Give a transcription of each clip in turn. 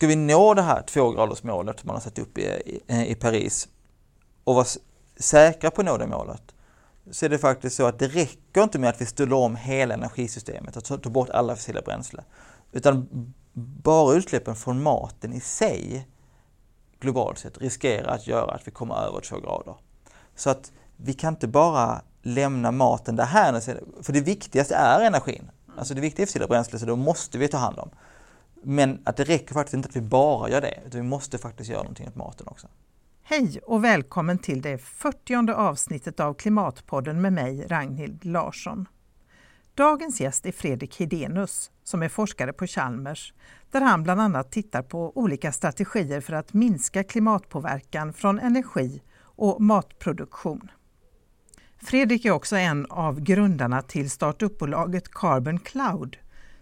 ska vi nå det här tvågradersmålet man har satt upp i, i, i Paris och vara säkra på att nå det målet så är det faktiskt så att det räcker inte med att vi ställer om hela energisystemet och tar bort alla fossila bränslen. Utan bara utsläppen från maten i sig globalt sett riskerar att göra att vi kommer över två grader. Så att vi kan inte bara lämna maten där här, för det viktigaste är energin. Alltså det viktiga är fossila bränslen, så då måste vi ta hand om. Men att det räcker faktiskt inte att vi bara gör det, utan vi måste faktiskt göra någonting åt maten också. Hej och välkommen till det 40 avsnittet av Klimatpodden med mig, Ragnhild Larsson. Dagens gäst är Fredrik Hedenus som är forskare på Chalmers där han bland annat tittar på olika strategier för att minska klimatpåverkan från energi och matproduktion. Fredrik är också en av grundarna till startupbolaget Carbon Cloud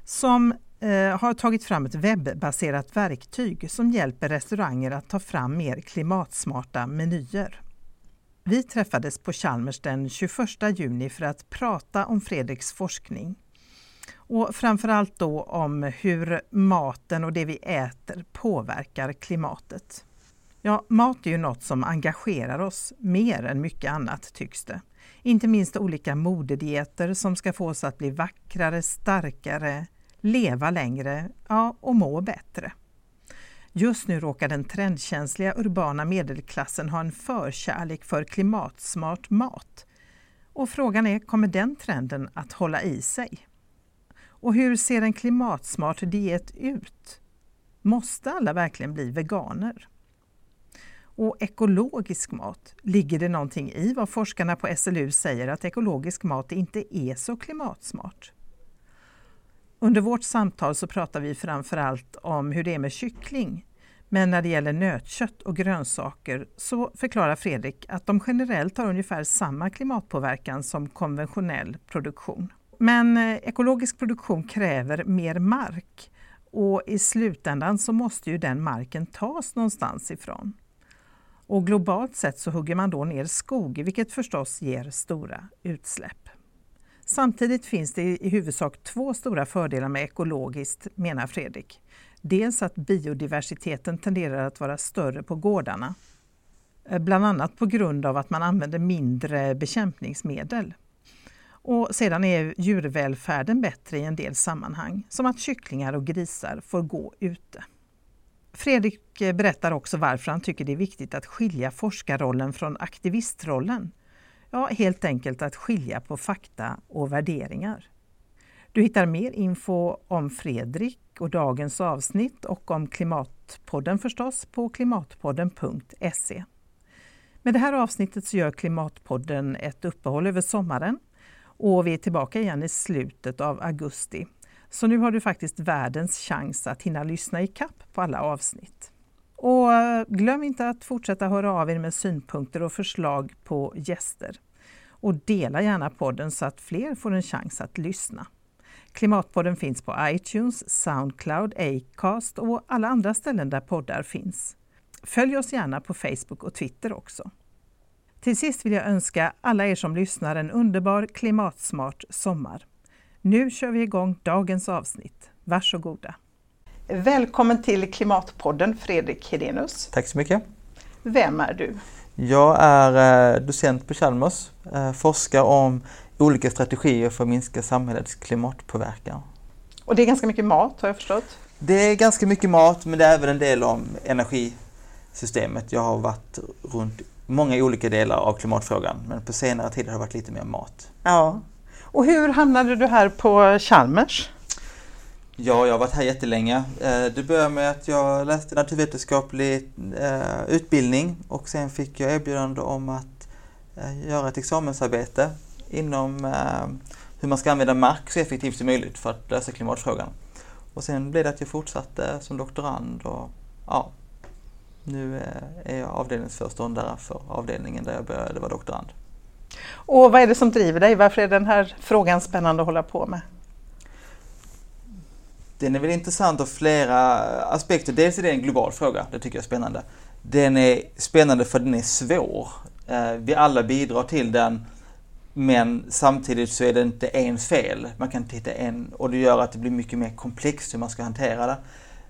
som Eh, har tagit fram ett webbaserat verktyg som hjälper restauranger att ta fram mer klimatsmarta menyer. Vi träffades på Chalmers den 21 juni för att prata om Fredriks forskning och framförallt då om hur maten och det vi äter påverkar klimatet. Ja, mat är ju något som engagerar oss mer än mycket annat tycks det. Inte minst olika modedieter som ska få oss att bli vackrare, starkare, leva längre ja, och må bättre. Just nu råkar den trendkänsliga urbana medelklassen ha en förkärlek för klimatsmart mat. Och frågan är, kommer den trenden att hålla i sig? Och hur ser en klimatsmart diet ut? Måste alla verkligen bli veganer? Och ekologisk mat, ligger det någonting i vad forskarna på SLU säger att ekologisk mat inte är så klimatsmart? Under vårt samtal så pratar vi framförallt om hur det är med kyckling. Men när det gäller nötkött och grönsaker så förklarar Fredrik att de generellt har ungefär samma klimatpåverkan som konventionell produktion. Men eh, ekologisk produktion kräver mer mark och i slutändan så måste ju den marken tas någonstans ifrån. Och globalt sett så hugger man då ner skog, vilket förstås ger stora utsläpp. Samtidigt finns det i huvudsak två stora fördelar med ekologiskt, menar Fredrik. Dels att biodiversiteten tenderar att vara större på gårdarna. Eh, bland annat på grund av att man använder mindre bekämpningsmedel. Och sedan är djurvälfärden bättre i en del sammanhang, som att kycklingar och grisar får gå ute. Fredrik eh, berättar också varför han tycker det är viktigt att skilja forskarrollen från aktivistrollen. Ja, helt enkelt att skilja på fakta och värderingar. Du hittar mer info om Fredrik och dagens avsnitt och om Klimatpodden förstås på klimatpodden.se. Med det här avsnittet så gör Klimatpodden ett uppehåll över sommaren och vi är tillbaka igen i slutet av augusti. Så nu har du faktiskt världens chans att hinna lyssna i kapp på alla avsnitt. Och glöm inte att fortsätta höra av er med synpunkter och förslag på gäster. Och dela gärna podden så att fler får en chans att lyssna. Klimatpodden finns på iTunes, Soundcloud, Acast och alla andra ställen där poddar finns. Följ oss gärna på Facebook och Twitter också. Till sist vill jag önska alla er som lyssnar en underbar klimatsmart sommar. Nu kör vi igång dagens avsnitt. Varsågoda! Välkommen till Klimatpodden Fredrik Hedenius. Tack så mycket! Vem är du? Jag är eh, docent på Chalmers, eh, forskar om olika strategier för att minska samhällets klimatpåverkan. Och det är ganska mycket mat har jag förstått? Det är ganska mycket mat men det är även en del om energisystemet. Jag har varit runt många olika delar av klimatfrågan men på senare tid har det varit lite mer mat. Ja. Och hur hamnade du här på Chalmers? Ja, jag har varit här jättelänge. Eh, det började med att jag läste naturvetenskaplig eh, utbildning och sen fick jag erbjudande om att eh, göra ett examensarbete inom hur man ska använda mark så effektivt som möjligt för att lösa klimatfrågan. Och sen blev det att jag fortsatte som doktorand och ja, nu är jag avdelningsföreståndare för avdelningen där jag började vara doktorand. Och vad är det som driver dig? Varför är den här frågan spännande att hålla på med? Den är väl intressant av flera aspekter. Dels är det en global fråga, det tycker jag är spännande. Den är spännande för den är svår. Eh, vi alla bidrar till den men samtidigt så är det inte en fel. Man kan titta en och det gör att det blir mycket mer komplext hur man ska hantera det.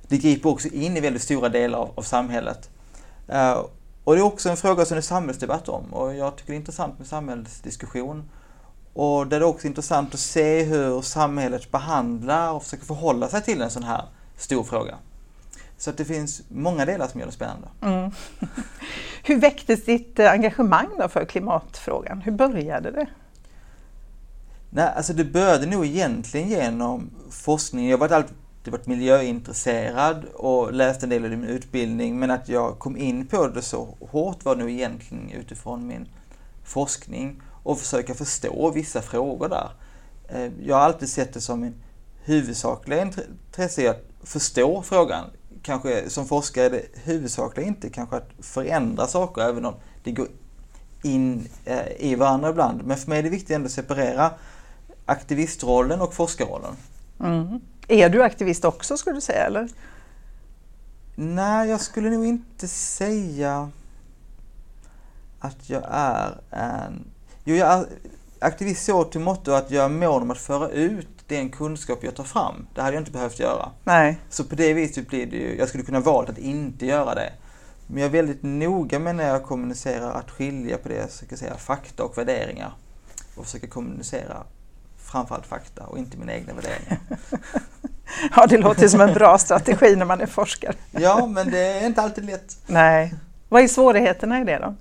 det griper också in i väldigt stora delar av, av samhället. Eh, och det är också en fråga som det är samhällsdebatt om och jag tycker det är intressant med samhällsdiskussion. Och där det är också intressant att se hur samhället behandlar och försöker förhålla sig till en sån här stor fråga. Så att det finns många delar som gör det spännande. Mm. Hur väcktes ditt eh, engagemang då för klimatfrågan? Hur började det? Nej, alltså det började nog egentligen genom forskning. Jag har alltid varit miljöintresserad och läst en del av min utbildning men att jag kom in på det så hårt var nog egentligen utifrån min forskning och försöka förstå vissa frågor där. Eh, jag har alltid sett det som en huvudsaklig intresse att förstå frågan. Kanske som forskare är det huvudsakliga inte kanske att förändra saker även om det går in eh, i varandra ibland. Men för mig är det viktigt att separera aktivistrollen och forskarrollen. Mm. Är du aktivist också skulle du säga eller? Nej, jag skulle nog inte säga att jag är en... Jo, jag aktivist så till måtto att jag är mån om att föra ut den kunskap jag tar fram. Det hade jag inte behövt göra. Nej. Så på det viset blir det ju, jag skulle kunna valt att inte göra det. Men jag är väldigt noga med när jag kommunicerar att skilja på det jag ska säga, fakta och värderingar. Och försöka kommunicera framförallt fakta och inte mina egna värderingar. ja, det låter som en bra strategi när man är forskare. ja, men det är inte alltid lätt. Nej. Vad är svårigheterna i det då?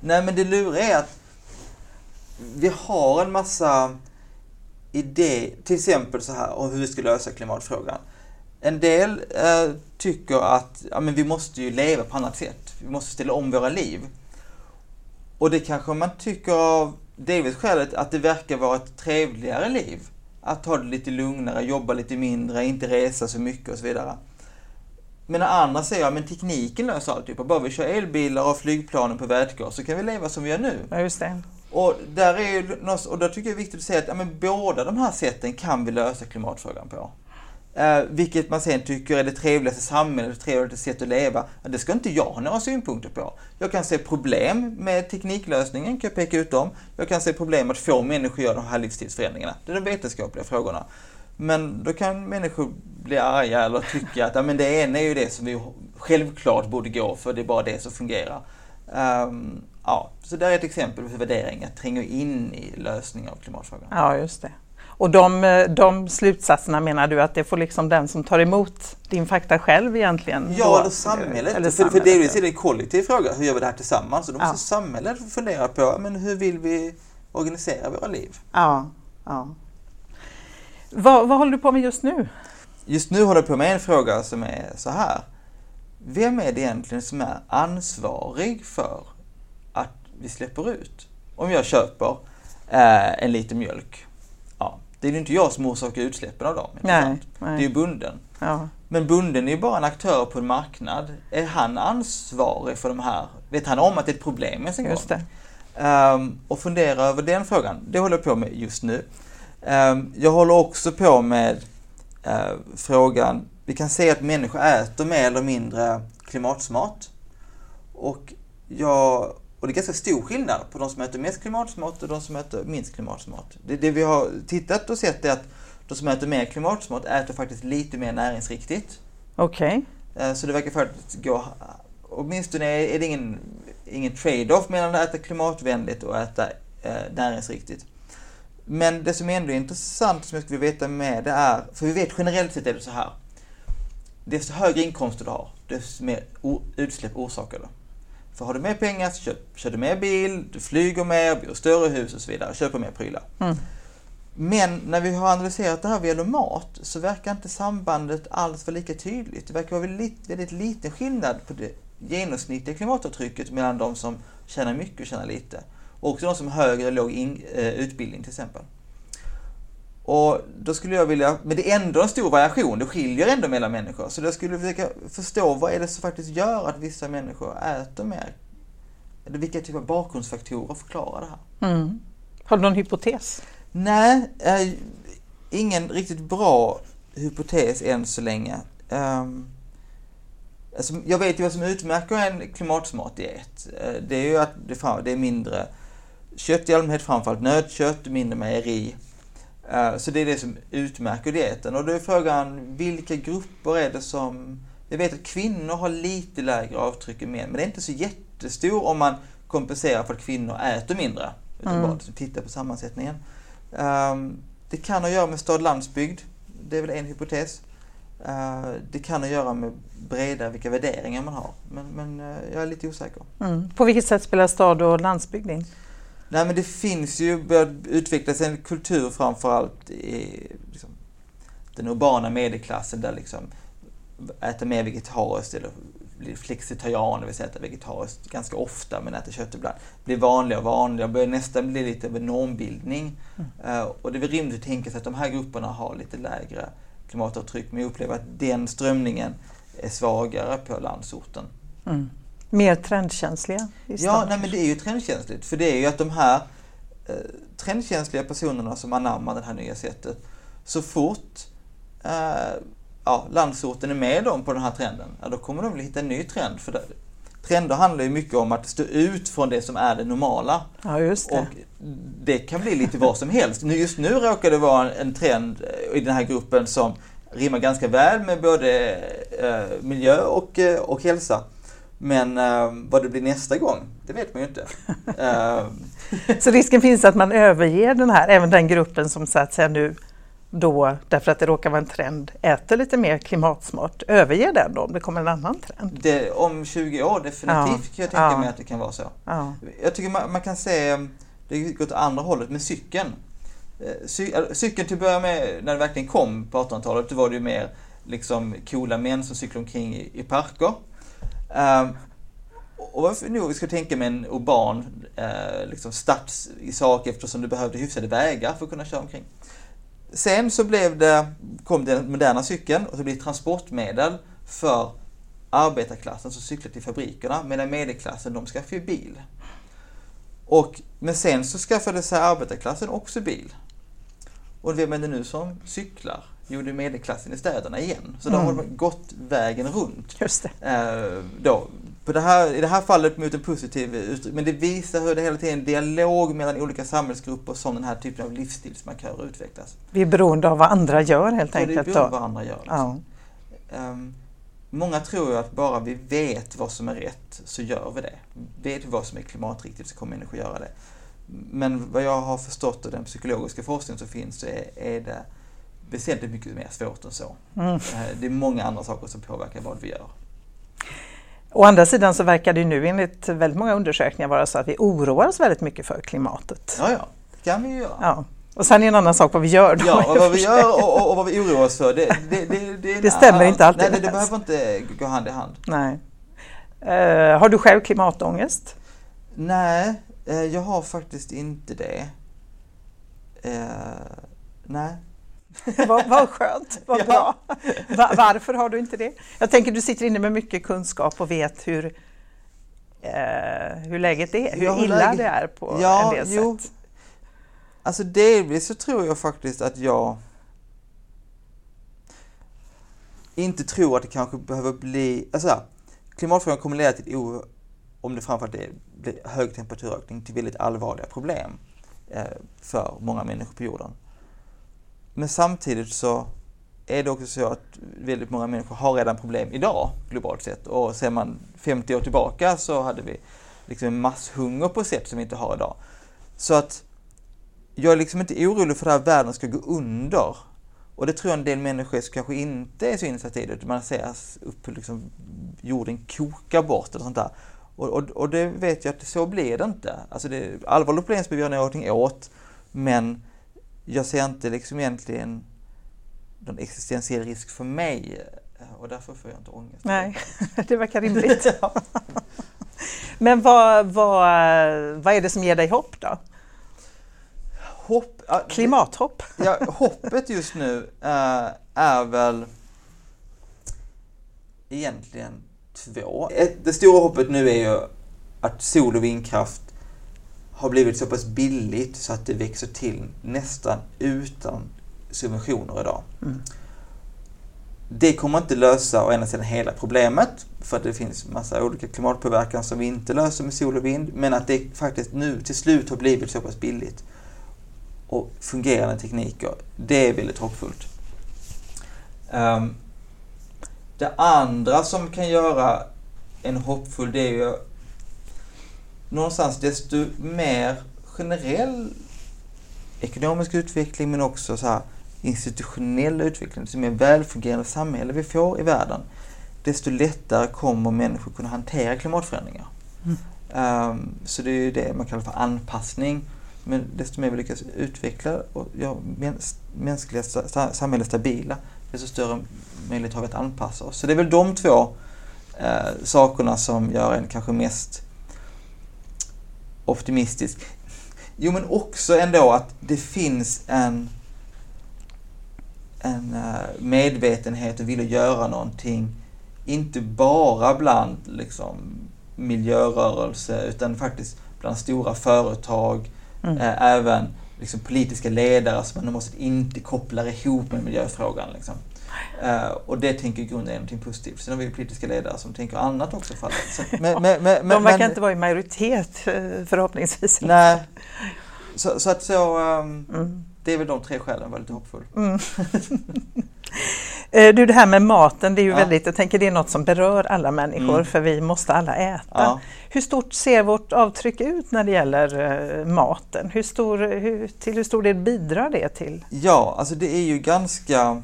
Nej, men det luriga är att vi har en massa idéer, till exempel så här om hur vi ska lösa klimatfrågan. En del eh, tycker att ja, men vi måste ju leva på annat sätt. Vi måste ställa om våra liv. Och det kanske man tycker av delvis skälet att det verkar vara ett trevligare liv. Att ta det lite lugnare, jobba lite mindre, inte resa så mycket och så vidare. Men andra säger att ja, tekniken löser alltihopa. Bara vi kör elbilar och flygplanen på vätgas så kan vi leva som vi gör nu. Ja, just det. Och, där är och då tycker jag det är viktigt att säga att ja, men båda de här sätten kan vi lösa klimatfrågan på. Eh, vilket man sen tycker är det trevligaste samhället, det trevligaste sättet att leva. Det ska inte jag ha några synpunkter på. Jag kan se problem med tekniklösningen, kan jag peka ut dem. Jag kan se problem med att få människor att göra de här livsstilsförändringarna. Det är de vetenskapliga frågorna. Men då kan människor bli arga eller tycka att ja, men det ena är ju det som vi självklart borde gå för, det är bara det som fungerar. Um, ja, så det är ett exempel på hur värderingar tränger in i lösningen av klimatfrågan. Ja, just det. Och de, de slutsatserna menar du att det får liksom den som tar emot din fakta själv egentligen? Ja, då, eller samhället. Eller för, för delvis är det en kollektiv fråga. Hur gör vi det här tillsammans? Och då måste ja. samhället fundera på men hur vill vi organisera våra liv? Ja, ja. Vad, vad håller du på med just nu? Just nu håller jag på med en fråga som är så här. Vem är det egentligen som är ansvarig för vi släpper ut? Om jag köper eh, en liter mjölk det är ju inte jag som orsakar utsläppen av dem. Nej, nej. Det är ju bunden. Ja. Men bunden är ju bara en aktör på en marknad. Är han ansvarig för de här? Vet han om att det är ett problem med sin Just det. Um, och fundera över den frågan. Det håller jag på med just nu. Um, jag håller också på med uh, frågan, vi kan se att människor äter mer eller mindre klimatsmart. Och jag och det är ganska stor skillnad på de som äter mest klimatsmart och de som äter minst klimatsmart. Det, det vi har tittat och sett är att de som äter mer klimatsmart äter faktiskt lite mer näringsriktigt. Okej. Okay. Eh, så det verkar faktiskt gå... Åtminstone är det ingen, ingen trade-off mellan att äta klimatvänligt och äta eh, näringsriktigt. Men det som är ändå intressant som jag skulle vilja veta med det är, för vi vet generellt sett är det så här. Desto högre inkomster du har, desto mer utsläpp orsakar du. För har du mer pengar så kör, kör du mer bil, du flyger mer, bor större hus och så vidare, köper mer prylar. Mm. Men när vi har analyserat det här vad gäller mat så verkar inte sambandet alls vara lika tydligt. Det verkar vara väldigt, väldigt liten skillnad på det genomsnittliga klimatavtrycket mellan de som tjänar mycket och tjänar lite. Och också de som har högre eller låg in, eh, utbildning till exempel. Och då skulle jag vilja, men det är ändå en stor variation, det skiljer ändå mellan människor. Så jag skulle försöka förstå vad är det som faktiskt gör att vissa människor äter mer? Eller vilka typer av bakgrundsfaktorer förklarar det här? Mm. Har du någon hypotes? Nej, eh, ingen riktigt bra hypotes än så länge. Um, alltså jag vet ju vad som utmärker en klimatsmart diet. Uh, det är ju att det, är mindre kött i allmänhet, framförallt nötkött, mindre mejeri Eh, så det är det som utmärker dieten. Och då är frågan, vilka grupper är det som... Vi vet att kvinnor har lite lägre avtryck än män, men det är inte så jättestor om man kompenserar för att kvinnor äter mindre. Utan mm. bara liksom titta på sammansättningen. Um, det kan ha att göra med stad-landsbygd. Det är väl en hypotes. Uh, det kan ha att göra med bredare vilka värderingar man har. Men, men uh, jag är lite osäker. Mm. På vilket sätt spelar stad och landsbygd in? Nej men det finns ju, börjat utvecklas en kultur framförallt i liksom, den urbana medelklassen där liksom äta mer vegetariskt eller blir flexitarian, det vill säga äta vegetariskt ganska ofta men äter kött ibland. Blir vanligare och vanligare, börjar nästan bli lite av en normbildning. Mm. Uh, och det är väl rimligt att tänka sig att de här grupperna har lite lägre klimatavtryck men jag upplever att den strömningen är svagare på landsorten. Mm. Mer trendkänsliga? Ja, nej, men det är ju trendkänsligt. För det är ju att de här eh, trendkänsliga personerna som anammar det här nya sättet, så fort eh, ja, landsorten är med dem på den här trenden, ja, då kommer de att hitta en ny trend. För det, trender handlar ju mycket om att stå ut från det som är det normala. Ja, just det. Och det kan bli lite vad som helst. Just nu råkar det vara en trend i den här gruppen som rimmar ganska väl med både eh, miljö och, eh, och hälsa. Men uh, vad det blir nästa gång, det vet man ju inte. uh, så risken finns att man överger den här, även den gruppen som så att säga nu då, därför att det råkar vara en trend, äter lite mer klimatsmart, överger den då om det kommer en annan trend? Det, om 20 år definitivt ja. kan jag tänka ja. mig att det kan vara så. Ja. Jag tycker man, man, kan se, det går åt andra hållet med cykeln. Eh, cy, cykeln till att börja med, när det verkligen kom på 1800-talet, då var det ju mer liksom coola män som cyklade omkring i, i parker. Um, och varför nu vi ska tänka med en urban eh, liksom stads i sak eftersom du behövde hyfsade vägar för att kunna köra omkring. Sen så blev det, kom den moderna cykeln och så blev det transportmedel för arbetarklassen som cyklar till fabrikerna medan medelklassen de skaffade ju bil. Och, men sen så skaffade sig arbetarklassen också bil. Och vem är det nu som cyklar? Är medelklassen i städerna igen. Så mm. de har gått vägen runt. Just det. Eh, då, på det här, I det här fallet mot en positiv uttryck, men det visar hur det hela tiden är en dialog mellan olika samhällsgrupper som den här typen av livsstilsmarkörer utvecklas. Vi är beroende av vad andra gör helt ja, enkelt. Vi är beroende av vad andra gör. Liksom. Ja. Um, många tror ju att bara vi vet vad som är rätt så gör vi det. Vet vi vad som är klimatriktigt så kommer människor göra det. Men vad jag har förstått av den psykologiska forskning som finns så är, är det väsentligt mycket mer svårt än så. Mm. Eh, det är många andra saker som påverkar vad vi gör. Å andra sidan så verkar det nu enligt väldigt många undersökningar vara så att vi oroar oss väldigt mycket för klimatet. Ja, ja, det kan vi ju göra. Ja. Och sen är en annan sak vad vi gör. Då, ja, och vad vi gör och, och, vad vi oroar oss för. Det, det, det, det, det stämmer inte alltid. Nej, det, det behöver inte gå hand i hand. Nej. Uh, har du själv klimatångest? Nej, uh, jag har faktiskt inte det. Uh, nej. Vad, vad skönt, vad bra. Va, varför har du inte det? Jag tänker du sitter inne med mycket kunskap och vet hur, eh, hur läget är, hur ja, illa läget... det är på ja, en del jo. sätt. Alltså delvis så tror jag faktiskt att jag inte tror att det kanske behöver bli, alltså klimatfrågan kommer leda till, om det framförallt är, blir hög temperaturökning, till väldigt allvarliga problem eh, för många människor på jorden. Men samtidigt så är det också så att väldigt många människor har redan problem idag globalt sett. Och ser man 50 år tillbaka så hade vi liksom en masshunger på sätt som vi inte har idag. Så att jag är liksom inte orolig för att världen ska gå under. Och det tror jag en del människor som kanske inte är så insatta i det. Man ser upp hur liksom jorden kokar bort eller sånt där. Och, och, och, det vet jag att så blir det inte. Alltså det är allvarliga problem som vi gör någonting åt. Men jag ser inte liksom egentligen någon existentiell risk för mig eh, och därför får jag inte ångest. Nej, det verkar rimligt. Men vad, vad, vad är det som ger dig hopp då? Hopp, Klimathopp? Ja, hoppet just nu äh, är väl egentligen två. Det stora hoppet nu är ju att sol och vindkraft har blivit så pass billigt så att det växer till nästan utan subventioner idag. Mm. Det kommer inte lösa å ena sidan hela problemet, för att det finns massa olika klimatpåverkan som vi inte löser med sol och vind, men att det faktiskt nu till slut har blivit så pass billigt. och fungerande tekniker. Det är väldigt hoppfullt. Um, det andra som kan göra en hoppfull det är ju någonstans desto mer generell ekonomisk utveckling men också så här institutionell utveckling, desto mer välfungerande samhälle vi får i världen, desto lättare kommer människor kunna hantera klimatförändringar. Mm. Um, så det är ju det man kallar för anpassning. Men desto mer vi lyckas utveckla och göra mänskliga samhällen stabila, desto större möjlighet har vi att anpassa oss. Så det är väl de två eh, sakerna som gör en kanske mest optimistisk. Jo, men också ändå att det finns en, en uh, medvetenhet och vilja göra någonting, inte bara bland liksom, miljörörelse, utan faktiskt bland stora företag, mm. uh, även liksom, politiska ledare som man måste inte koppla ihop med miljöfrågan. Liksom. Uh, och det tänker i grunden är någonting positivt. Sen har vi politiska ledare som tänker annat också. Så, men, men, men, De verkar inte vara i majoritet förhoppningsvis. Nej. Så, så att så, um, mm. det är väl de tre skälen, var lite hoppfull. Mm. Eh, du, det här med maten, det är ju ja. väldigt, jag tänker det är något som berör alla människor mm. för vi måste alla äta. Ja. Hur stort ser vårt avtryck ut när det gäller maten? Hur stor, hur, till hur stor del bidrar det till? Ja, alltså det är ju ganska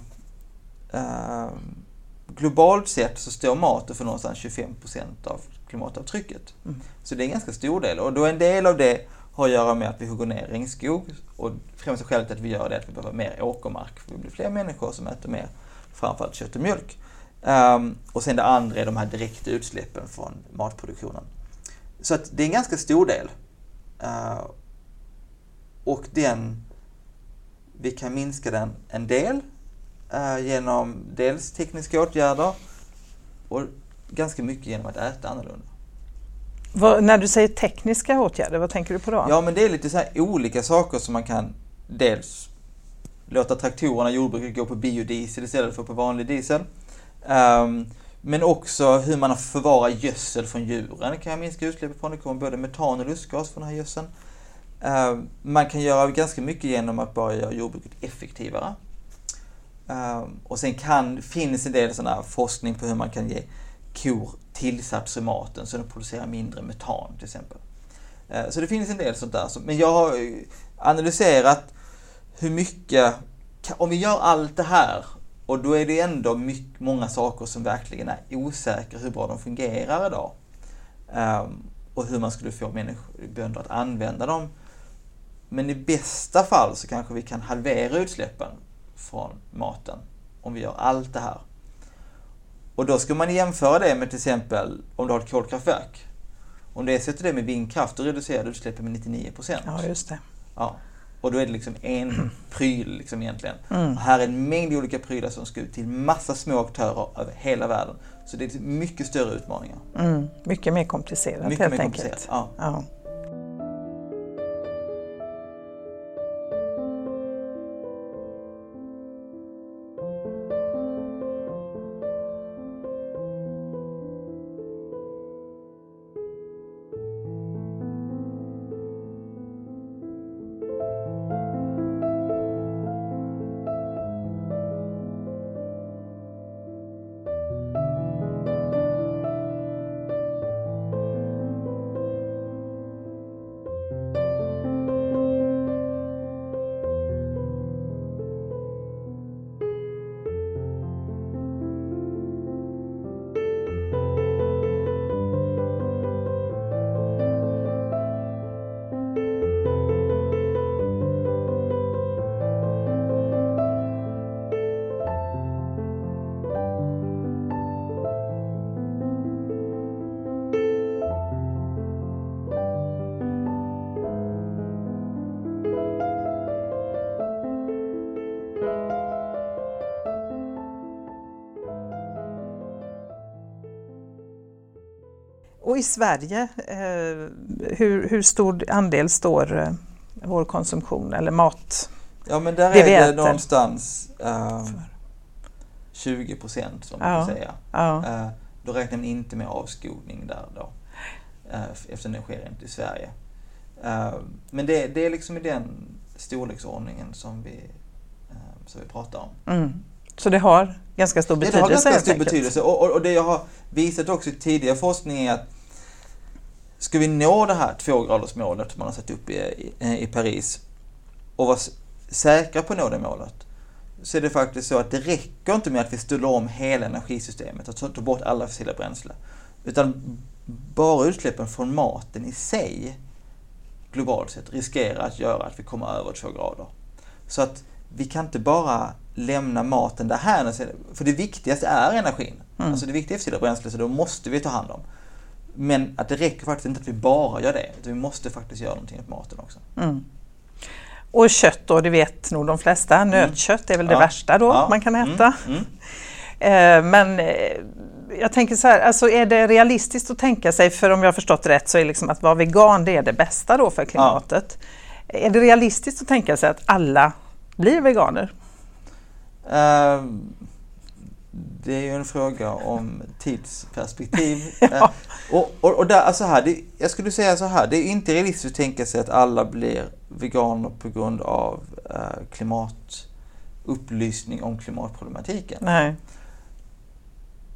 uh, globalt sett så står maten för någonstans 25% av klimatavtrycket. Mm. Så det är en ganska stor del och då en del av det har att göra med att vi hugger ner regnskog och främsta skälet till att vi gör det är att vi behöver mer åkermark. För vi blir fler människor som äter mer, framförallt kött och mjölk. Um, och sen det andra är de här direkta utsläppen från matproduktionen. Så att det är en ganska stor del. Uh, och den, vi kan minska den en del genom dels tekniska åtgärder och ganska mycket genom att äta annorlunda. Vad, när du säger tekniska åtgärder, vad tänker du på då? Ja, men det är lite så olika saker som man kan dels låta traktorerna i jordbruket gå på biodiesel istället för på vanlig diesel. Um, men också hur man förvarar gödsel från djuren kan minska utsläppet från. Det kommer både metan och lustgas från den här gödseln. Um, man kan göra ganska mycket genom att bara göra jordbruket effektivare. Ehm, och sen kan, finns en del sån forskning på hur man kan ge kor tillsats i maten så de producerar mindre metan till exempel. Ehm, så det finns en del sånt där. Men jag har eh, analyserat hur mycket, om vi gör allt det här och då är det ändå mycket, många saker som verkligen är osäkra hur bra de fungerar idag. Ehm, och hur man skulle få människor, bönder att använda dem. Men i bästa fall så kanske vi kan halvera utsläppen från maten om vi gör allt det här. Och då ska man jämföra det med till exempel om du har ett kolkraftverk. Om du ersätter det med vindkraft, då reducerar du utsläppen med 99 procent. Ja, just det. Ja. Och då är det liksom en pryl liksom egentligen. Mm. här är en mängd olika prylar som ska ut till massa små aktörer över hela världen. Så det är mycket större utmaningar. Mm. Mycket mer komplicerat mycket helt mer enkelt. Komplicerat, ja. ja. Och i Sverige, eh, hur, hur stor andel står eh, vår konsumtion eller mat? Ja men där det är det äter. någonstans eh, 20 procent som man ja. kan säga. Ja. Eh, då räknar man inte med avskogning där då. Eh, eftersom det sker inte i Sverige. Eh, men det, det är liksom i den storleksordningen som vi, eh, som vi pratar om. Mm. Så det har ganska stor betydelse? Det har ganska stor betydelse och, och, och, det jag har visat också i tidigare forskning är att ska vi nå det här tvågradersmålet man har satt upp i, i, i Paris och vara säkra på att nå det målet så är det faktiskt så att det räcker inte med att vi ställer om hela energisystemet och tar bort alla fossila bränslen. Utan bara utsläppen från maten i sig globalt sett riskerar att göra att vi kommer över två grader. Så att vi kan inte bara lämna maten där här, för det viktigaste är energin. Mm. Alltså det viktiga är fossila bränslen, så då måste vi ta hand om. Men att det räcker faktiskt inte att vi bara gör det, utan vi måste faktiskt göra någonting åt maten också. Mm. Och kött då, det vet nog de flesta. Mm. Nötkött är väl det ja. värsta då ja. man kan mm. äta. Mm. Mm. men eh, jag tänker så här, alltså är det realistiskt att tänka sig, för om jag har förstått rätt så är liksom att vara vegan det är det bästa då för klimatet. Ja. Är det realistiskt att tänka sig att alla blir veganer? Uh, det är ju en fråga om tidsperspektiv. ja. uh, och, och, och där, alltså här, det, jag skulle säga så här, det är inte realistiskt att tänka sig att alla blir veganer på grund av uh, klimatupplysning om klimatproblematiken. Nej.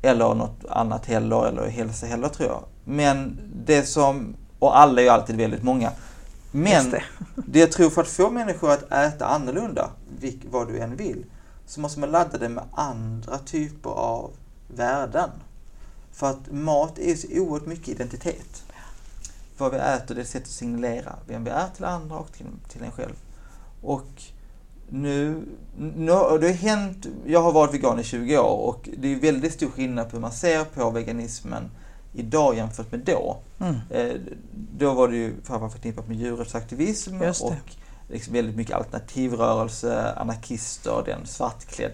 Eller något annat heller, eller hälsa heller tror jag. Men det som, och alla är ju alltid väldigt många. Men det. det jag tror för att få människor att äta annorlunda, vad du än vill, så måste man ladda det med andra typer av värden. För att mat är så oerhört mycket identitet. Vad vi äter, det är ett sätt att signalera vem vi är till andra och till, till en själv. Och nu, nu det har hänt, jag har varit vegan i 20 år och det är väldigt stor skillnad på hur man ser på veganismen idag jämfört med då. Mm. Eh, då var det ju framförallt förknippat med djurrättsaktivism och liksom väldigt mycket alternativrörelse, anarkister, den svartklädd,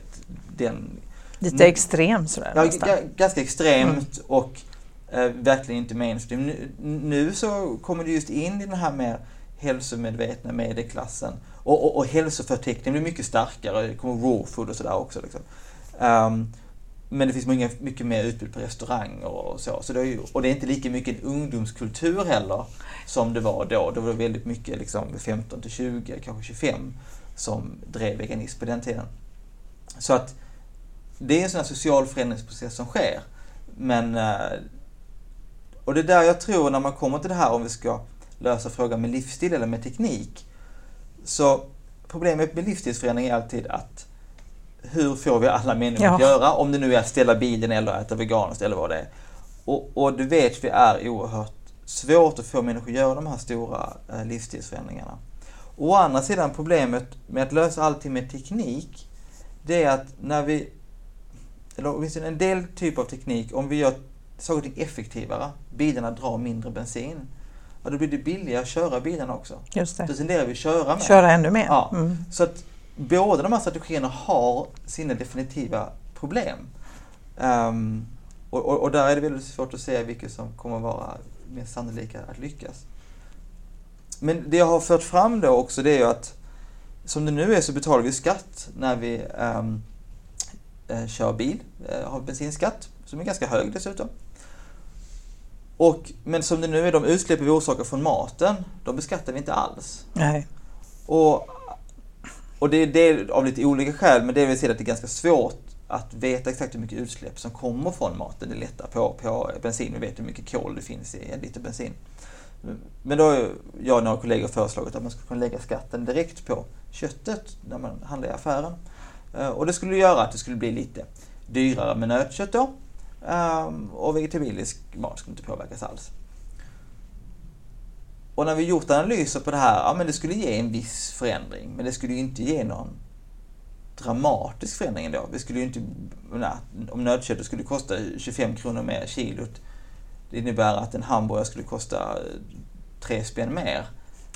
den... Lite extrem sådär ja, nästan. ganska extremt mm. och eh, verkligen inte mainstream. Nu, nu så kommer det just in i den här mer hälsomedvetna medelklassen och, och, och hälsoförteckningen blir mycket starkare. Det kommer raw food och sådär också. Liksom. Um, men det finns många, mycket mer utbud på restauranger och så. så det är ju, och det är inte lika mycket en ungdomskultur heller som det var då. Då var det väldigt mycket liksom 15 till 20, kanske 25 som drev veganism på den tiden. Så att det är en sån här social förändringsprocess som sker. Men eh, och det är där jag tror när man kommer till det här om vi ska lösa frågan med livsstil eller med teknik. Så problemet med livsstilsförändring är alltid att hur får vi alla människor ja. att göra? Om det nu är att ställa bilen eller äta veganskt eller vad det är. Och, och det vet vi är oerhört svårt att få människor att göra de här stora eh, livsstilsförändringarna. Å andra sidan problemet med att lösa allting med teknik, det är att när vi, eller åtminstone en del typ av teknik, om vi gör saker och ting effektivare, bilarna drar mindre bensin, ja, då blir det billigare att köra bilarna också. Just det. Då tenderar vi att köra mer. Köra ännu mer. Ja. Mm. Så att båda de här strategierna har sina definitiva problem. Um, och, och, och, där är det väldigt svårt att säga vilket som kommer vara mest sannolika att lyckas. Men det jag har fört fram då också det är ju att som det nu är så betalar vi skatt när vi um, kör bil, uh, har bensinskatt som är ganska hög dessutom. Och, men som det nu är, de utsläpp vi orsakar från maten, de beskattar vi inte alls. Nej. Och, och det är det av lite olika skäl, men det vill säga att det är ganska svårt att veta exakt hur mycket utsläpp som kommer från maten. Det är lättare på, på bensin, vi vet hur mycket kol det finns i en liter bensin. Men då har jag och några kollegor föreslagit att man skulle kunna lägga skatten direkt på köttet när man handlar i affären. Eh, och det skulle göra att det skulle bli lite dyrare med nötkött då. Ehm, och vegetabilisk mat skulle inte påverkas alls. Och när vi gjort analyser på det här, ja men det skulle ge en viss förändring, men det skulle ju inte ge någon dramatisk förändring ändå. Vi skulle ju inte, om nötköttet skulle kosta 25 kronor mer kilot, det innebär att en hamburgare skulle kosta tre spänn mer.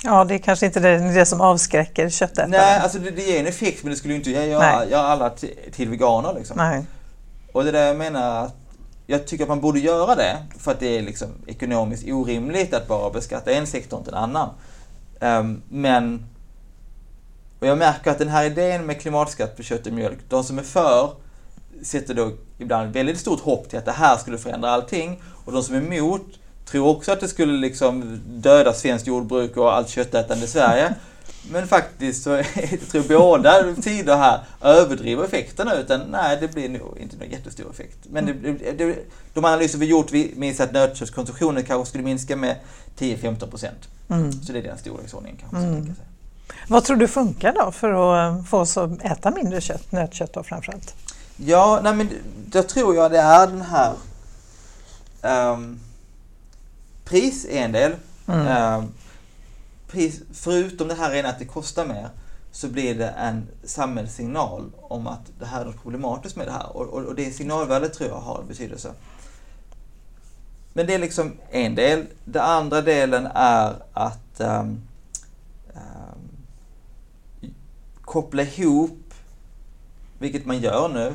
Ja, det är kanske inte det, det som avskräcker köttätare. Nej, alltså det, det ger en effekt men det skulle ju inte göra, göra alla till, till veganer. Liksom. Nej. Och det är där jag menar att jag tycker att man borde göra det för att det är liksom ekonomiskt orimligt att bara beskatta en sektor och inte en annan. Um, men och jag märker att den här idén med klimatskatt på kött och mjölk, de som är för sätter då ibland väldigt stort hopp till att det här skulle förändra allting och de som är emot tror också att det skulle liksom döda svenskt jordbruk och allt köttätande i Sverige. Men faktiskt så jag tror båda sidor här överdriver effekterna utan nej det blir nog inte någon jättestor effekt. Men det, det, det, de analyser vi gjort visar att nötköttskonsumtionen kanske skulle minska med 10-15 procent. Mm. Så det är den storleksordningen kanske man mm. sig. Vad tror du funkar då för att få oss att äta mindre kött, nötkött då framförallt? Ja, nej men då tror jag det är den här um, pris är en del. Mm. Um, pris, förutom det här rena att det kostar mer så blir det en samhällssignal om att det här är något problematiskt med det här. Och, och, och det signalvärdet tror jag har betydelse. Men det är liksom en del. Den andra delen är att um, um, koppla ihop, vilket man gör nu,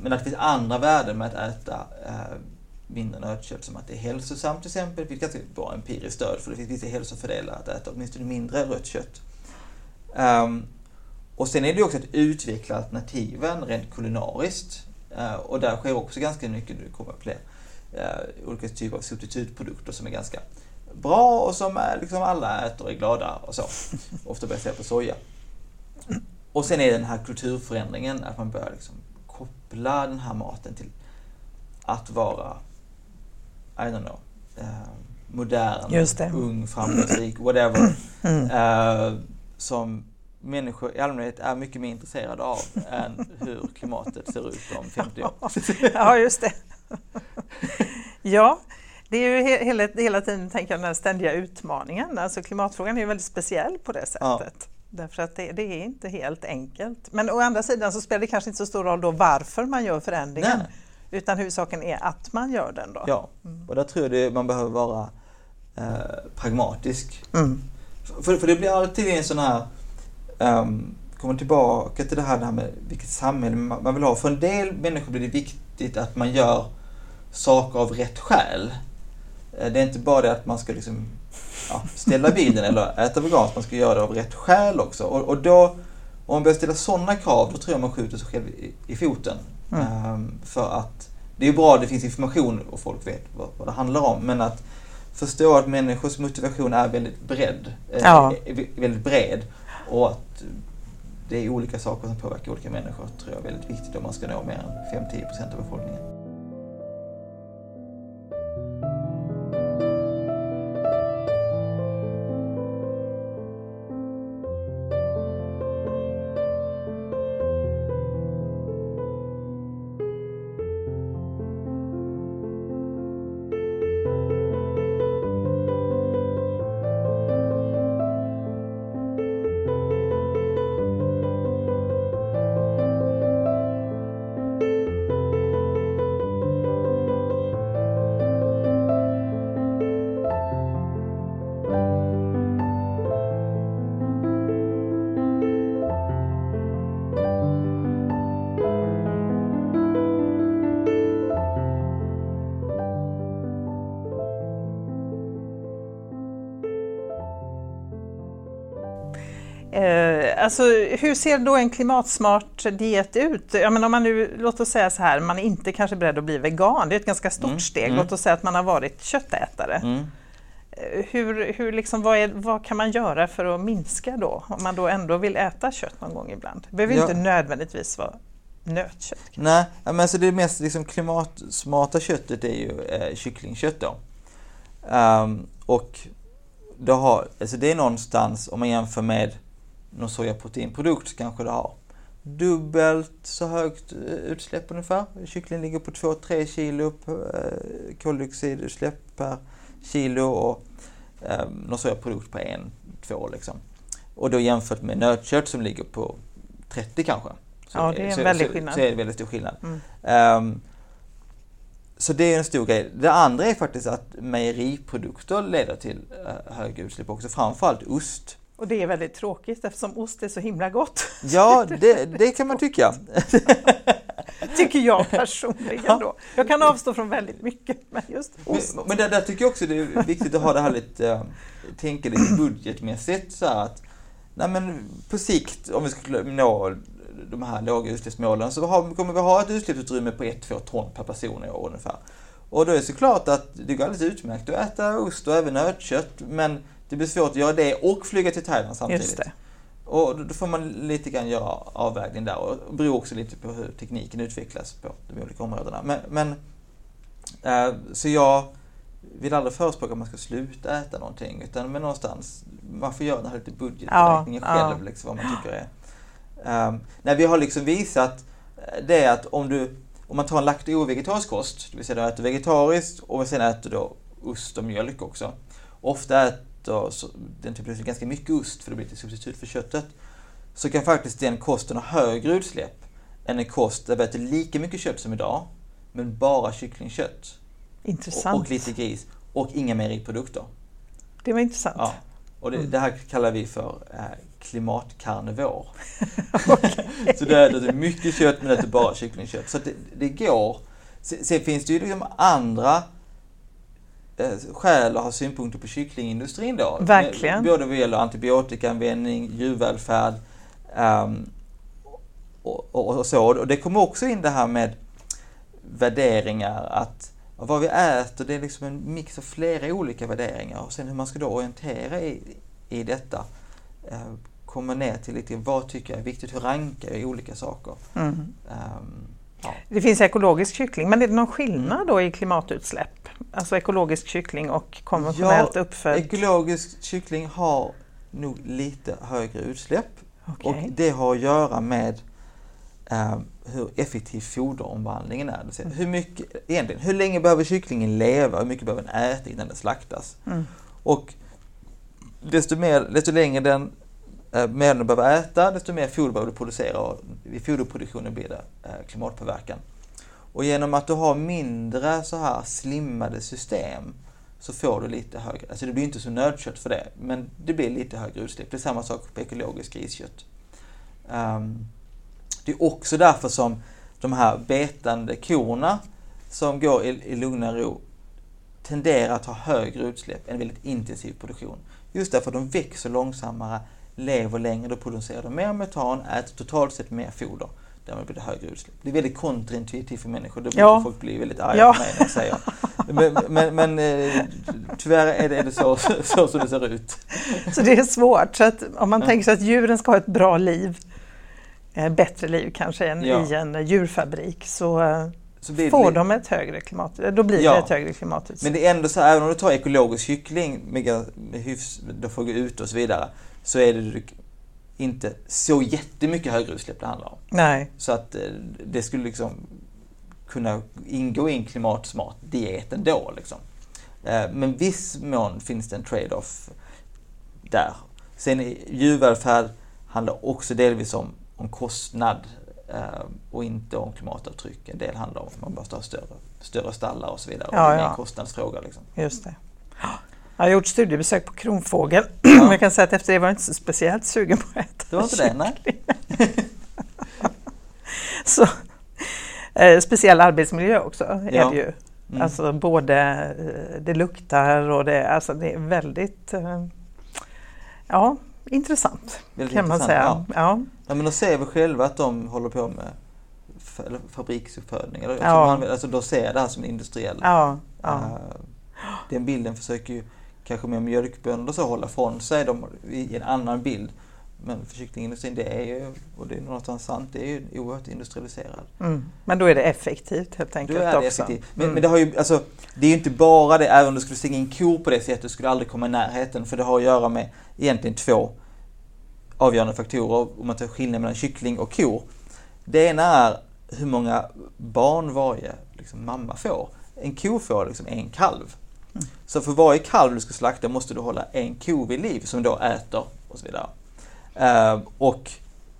men att det finns andra värden med att äta uh, mindre nötkött som att det är hälsosamt till exempel. Det finns ganska bra empiriskt stöd för det finns vissa hälsofördelar att äta åtminstone mindre rött kött. Um, och sen är det också att utveckla alternativen rent kulinariskt. Uh, och där sker också ganska mycket, nu kommer fler, uh, olika typer av substitutprodukter som är ganska bra och som är, liksom alla äter och är glada och så. Ofta baserat på soja. Och sen är den här kulturförändringen, att man börjar liksom koppla den här maten till att vara i don't know, uh, modern, ung, framgångsrik, whatever. Mm. Uh, som människor i allmänhet är mycket mer intresserade av än hur klimatet ser ut om 50 år. ja, just det. ja, det är ju hela, hela tiden tänker jag, den här ständiga utmaningen. Alltså klimatfrågan är ju väldigt speciell på det sättet. Ja. Därför att det, det, är inte helt enkelt. Men å andra sidan så spelar det kanske inte så stor roll då varför man gör förändringen. Nej. Utan huvudsaken är att man gör den då. Ja, mm. och där tror jag man behöver vara eh, pragmatisk. Mm. För, för det blir alltid en sån här, um, kommer tillbaka till det här, det här med vilket samhälle man vill ha. För en del människor blir det viktigt att man gör saker av rätt skäl. Eh, det är inte bara det att man ska liksom, ja, ställa bilen eller äta veganskt, man ska göra det av rätt skäl också. Och, och då, om man börjar ställa sådana krav, då tror jag man skjuter sig själv i, i foten. Mm. Um, för att det är bra att det finns information och folk vet vad, vad det handlar om, men att förstå att människors motivation är väldigt bred, eh, ja. är väldigt bred och att det är olika saker som påverkar olika människor tror jag är väldigt viktigt om man ska nå mer än 5-10% av befolkningen. Alltså, hur ser då en klimatsmart diet ut? Ja, men om man nu, låt oss säga så här, man är inte kanske beredd att bli vegan, det är ett ganska stort mm. steg. Mm. Låt oss säga att man har varit köttätare. Mm. Eh, hur, hur liksom, vad, är, vad, kan man göra för att minska då, om man då ändå vill äta kött någon gång ibland? Det behöver ja. inte nödvändigtvis vara nötkött. Kanske. Nej, men alltså det mest liksom, klimatsmarta köttet är ju eh, kycklingkött då. Um, och det, har, alltså det är någonstans, om man jämför med någon sojaproteinprodukt kanske det har dubbelt så högt eh, utsläpp ungefär. Kyckling ligger på 2-3 kilo eh, koldioxidutsläpp per kilo och eh, någon sojaprodukt på 1-2 liksom. Och då jämfört med nötkött som ligger på 30 kanske. Så ja, det är en så, väldig skillnad. Så, är det väldigt stor skillnad. Mm. Um, så det är en stor grej. Det andra är faktiskt att mejeriprodukter leder till uh, höga utsläpp också, framförallt ost. Och det är väldigt tråkigt eftersom ost är så himla gott. Ja, det, det kan man tycka. tycker jag personligen ja. då. Jag kan avstå från väldigt mycket, men just ost. Men, men där, där, tycker jag också det är viktigt att ha det här lite, äh, tänka lite budgetmässigt så att nej men på sikt om vi ska nå de här låga utsläppsmålen så har, kommer vi ha ett utsläppsutrymme på 1-2 ton per person i år ungefär. Och då är det såklart att det går alldeles utmärkt att äta ost och även nötkött men det blir svårt att göra det och flyga till Thailand samtidigt. Och då får man lite grann göra avvägning där och det beror också lite på hur tekniken utvecklas på de olika områdena. Men, men eh, så jag vill aldrig förespråka att man ska sluta äta någonting utan men någonstans, man får göra den här lite budgetberäkningen Ja, själv, ja. liksom, vad man tycker är. Um, när vi har liksom visat eh, det att om du, om man tar en lakto-vegetarisk kost, det vill säga du äter vegetariskt och sen äter då ost och mjölk också. Ofta äter så, den typen av ganska mycket ost för det blir lite substitut för köttet. Så kan faktiskt den kosten ha högre utsläpp än en kost där vi äter lika mycket kött som idag, men bara kycklingkött. Intressant. Och, och lite gris och inga mejeriprodukter. Det var intressant. Ja. Och det, det här kallar vi för eh, klimatkarnivor. så det är, mycket kött men det är bara kycklingkött. Så det, det går. Sen, sen finns det ju liksom andra skäl att ha synpunkter på kycklingindustrin då. Verkligen. Både vad gäller antibiotikaanvändning, djurvälfärd ehm, och, och, och så. Och det kommer också in det här med värderingar att vad vi äter det är liksom en mix av flera olika värderingar och sen hur man ska då orientera i, i detta eh, kommer ner till lite vad tycker jag är viktigt, hur rankar jag olika saker. Mm. Ehm, ja. Det finns ekologisk kyckling, men är det någon skillnad då i klimatutsläpp? Alltså ekologisk kyckling och konventionellt uppfödd? Ekologisk kyckling har nog lite högre utsläpp Okej. och det har att göra med eh, hur effektiv foderomvandlingen är. Det säga, hur, mycket, egentligen, hur länge behöver kycklingen leva? Hur mycket behöver den äta innan den slaktas? Mm. Och desto, mer, desto längre den Eh, mer du behöver äta, desto mer foder behöver du producera och i foderproduktionen blir det eh, klimatpåverkan. Och genom att du har mindre så här slimmade system så får du lite högre, alltså det blir inte så nötkött för det, men det blir lite högre utsläpp. Det är samma sak på ekologiskt griskött. Ehm, det är också därför som de här betande korna som går i, i lugn och ro tenderar att ha högre utsläpp än väldigt intensiv produktion. Just därför att de växer långsammare, lever längre, då producerar de mer metan, äter totalt sett mer foder. Därmed blir det högre utsläpp. Det är väldigt kontraintuitivt för människor, det brukar Ja. folk bli väldigt arga Ja. på mig när jag säger. Men, men, men eh, tyvärr är det, är det så, så som det ser ut. Så det är svårt. Så att om man tänker sig att djuren ska ha ett bra liv, eh, bättre liv kanske än Ja. i en djurfabrik, så eh, det får de ett högre klimat, eh, då blir Ja. det ett högre klimatutsläpp. Men det är ändå så, även om du tar ekologisk kyckling med, med hyfs, då får gå ut och så vidare, så är det inte så jättemycket högre utsläpp det handlar om. Nej, Så att eh, det skulle liksom kunna ingå i en klimatsmart diet ändå. Liksom. Eh, Men viss mån finns det en trade-off där. Sen djurvälfärd handlar också delvis om, om kostnad och inte om klimatavtryck. En del handlar om att man måste ha större, större stallar och så vidare. och Ja, det är ja. en kostnadsfråga. Liksom. just det. Jag har gjort studiebesök på kronfågel, men jag kan säga att efter det var jag inte så speciellt sugen på att äta Det var inte det, nej? Så, eh, speciell arbetsmiljö också är Ja. det ju. Mm. Alltså både eh, det luktar och det, alltså det är väldigt eh, ja, intressant Väldigt kan man intressant, säga. Ja. Ja. Ja, men då ser vi själva att de håller på med fabriksuppfödning. Eller, Ja. man, alltså, då ser jag det här som en industriell Ja, ja. Eh, Den bilden försöker ju kanske med mjölkbönder så hålla från sig de, i en annan bild. Men för kycklingindustrin, det är ju, och det är någonstans sant, det är ju oerhört industrialiserad. Mm. Men då är det effektivt helt Då enkelt är det också. effektivt. Men, Mm. men det har ju, alltså, det är ju inte bara det, även om du skulle stänga in kor på det sättet skulle du aldrig komma i närheten. För det har att göra med egentligen två avgörande faktorer om man tar skillnad mellan kyckling och kor. Det ena är hur många barn varje liksom, mamma får. En ko får liksom en kalv. Mm. Så för varje kalv du ska slakta måste du hålla en ko vid liv som då äter och så vidare. Eh, och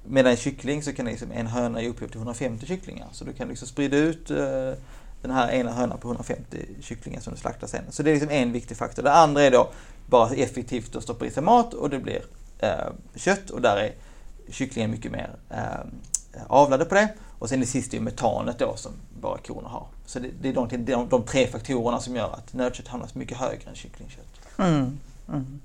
med en kyckling så kan liksom en höna ge upphov till 150 kycklingar. Så du kan liksom sprida ut eh, den här ena hönan på 150 kycklingar som du slaktar sen. Så det är liksom en viktig faktor. Det andra är då bara effektivt att stoppa i sig mat och det blir eh, kött och där är kycklingen mycket mer eh, avlade på det. Och sen det sista är ju metanet då som bara korna har. Så det, det är de, de, de tre faktorerna som gör att nötkött hamnar mycket högre än kycklingkött. Mm. Mm.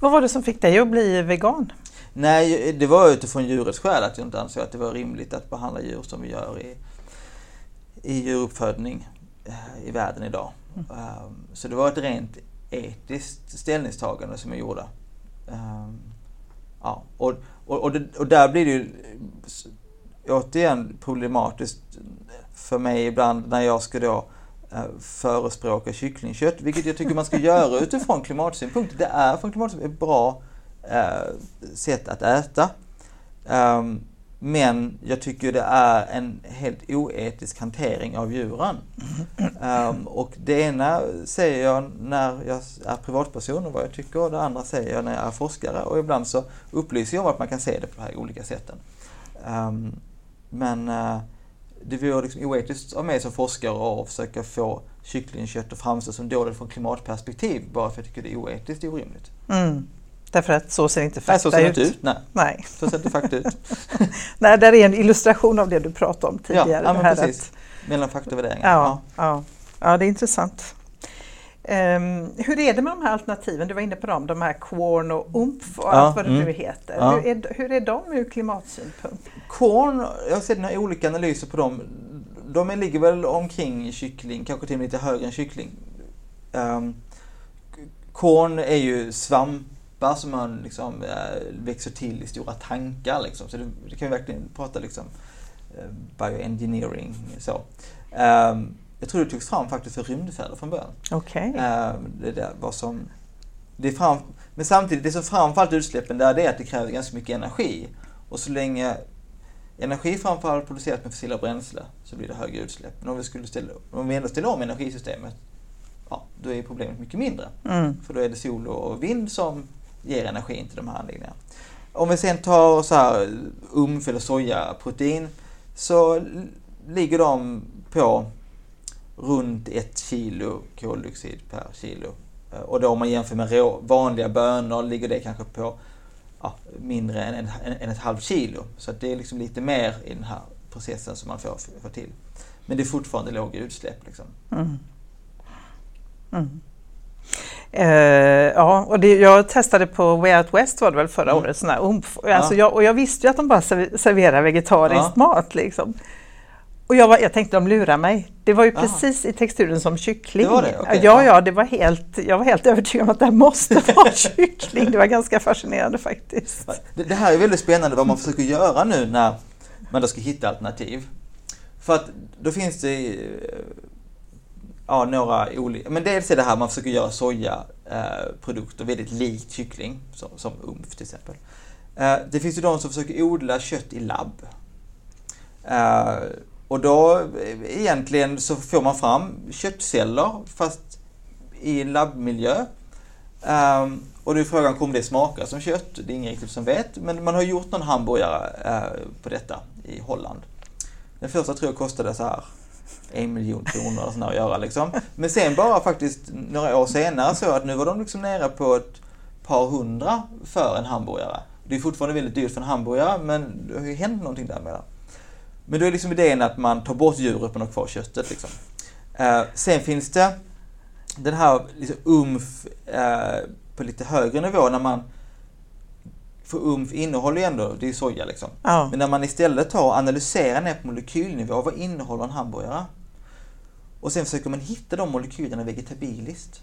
Vad var det som fick dig att bli vegan? Nej, det var utifrån djurets skäl att jag inte ansåg att det var rimligt att behandla djur som vi gör i, i djuruppfödning eh, i världen idag. Um, så det var ett rent etiskt ställningstagande som jag gjorde. Um, Ja, och, och, och, det, och där blir det ju återigen problematiskt för mig ibland när jag ska då eh, förespråka kycklingkött, vilket jag tycker man ska göra utifrån klimatsynpunkt. Det är från klimatsynpunkt ett bra Eh, sätt att äta. Um, men jag tycker det är en helt oetisk hantering av djuren. Um, och det ena säger jag när jag är privatperson och vad jag tycker och det andra säger jag när jag är forskare. Och ibland så upplyser jag om att man kan se det på de här olika sätten. Um, men uh, det vore liksom oetiskt av mig som forskare att försöka få kycklingkött att framstå som dåligt från klimatperspektiv bara för att jag tycker det är oetiskt och orimligt. Mm. Därför att så ser inte fakta ut. Nej, så ser inte ut. Nej. Nej. Så ser det fakta ut. Nej, där är en illustration av det du pratade om tidigare. Ja, ja men precis. Att... Mellan fakta och värderingar. Ja, ja. ja, det är intressant. Um, hur är det med de här alternativen? Du var inne på dem, de här Quorn och UMF och ja, allt vad det mm. nu heter. Ja. Hur, är, hur är de ur klimatsynpunkt? Quorn, jag har sett några olika analyser på dem. De ligger väl omkring kyckling, kanske till och med lite högre än kyckling. Um, korn är ju svampar som man liksom äh, växer till i stora tankar. Liksom. Så det, det kan vi verkligen prata liksom, uh, bioengineering. Så. Um, jag tror det togs fram faktiskt för rymdfärder från början. Okay. Uh, det där var som, det är fram, men samtidigt, det som framförallt utsläppen där, det är att det kräver ganska mycket energi. Och så länge energi framförallt produceras med fossila bränsle så blir det högre utsläpp. Men om vi, skulle ställa, om vi ändå ställer om energisystemet, ja, då är problemet mycket mindre. Mm. För då är det sol och vind som ger energin till de här anläggningarna. Om vi sen tar så här umf eller sojaprotein så ligger de på runt ett kilo koldioxid per kilo. Eh, och då om man jämför med vanliga bönor ligger det kanske på ja, mindre än, en, än ett halvt kilo. Så det är liksom lite mer i den här processen som man får, får till. Men det är fortfarande låga utsläpp. Liksom. Mm. Mm. Uh, ja, och det, jag testade på Way Out West var det väl förra mm. året, sån här umf. Alltså ja. jag, och jag visste ju att de bara serverar vegetarisk ja. mat. Liksom. Och jag, var, jag tänkte de lurar mig. Det var ju Aha. precis i texturen som kyckling. Det det? Okay. Ja, ja, det var helt, jag var helt övertygad om att det här måste vara kyckling. Det var ganska fascinerande faktiskt. Det, det, här är väldigt spännande vad man försöker göra nu när man då ska hitta alternativ. För att då finns det ja, några olika, men dels är det här man försöker göra sojaprodukter eh, väldigt likt kyckling, som, som umf till exempel. Eh, det finns ju de som försöker odla kött i labb. Eh, och då eh, egentligen så får man fram köttceller fast i labbmiljö. Um, och då är frågan, kommer det smaka som kött? Det är ingen riktigt som vet. Men man har gjort någon hamburgare uh, på detta i Holland. Den första tror jag kostade så här en miljon kronor eller att göra liksom. Men sen bara faktiskt några år senare så att nu var de liksom nere på ett par hundra för en hamburgare. Det är fortfarande väldigt dyrt för en hamburgare men det har ju hänt någonting där med men då är liksom idén att man tar bort djuret men har kvar köttet. Liksom. Eh, sen finns det den här liksom umf eh, på lite högre nivå när man för umf innehåller ju ändå, det är soja liksom. Ja. Men när man istället tar och analyserar ner på molekylnivå, vad innehåller en hamburgare? Och sen försöker man hitta de molekylerna vegetabiliskt.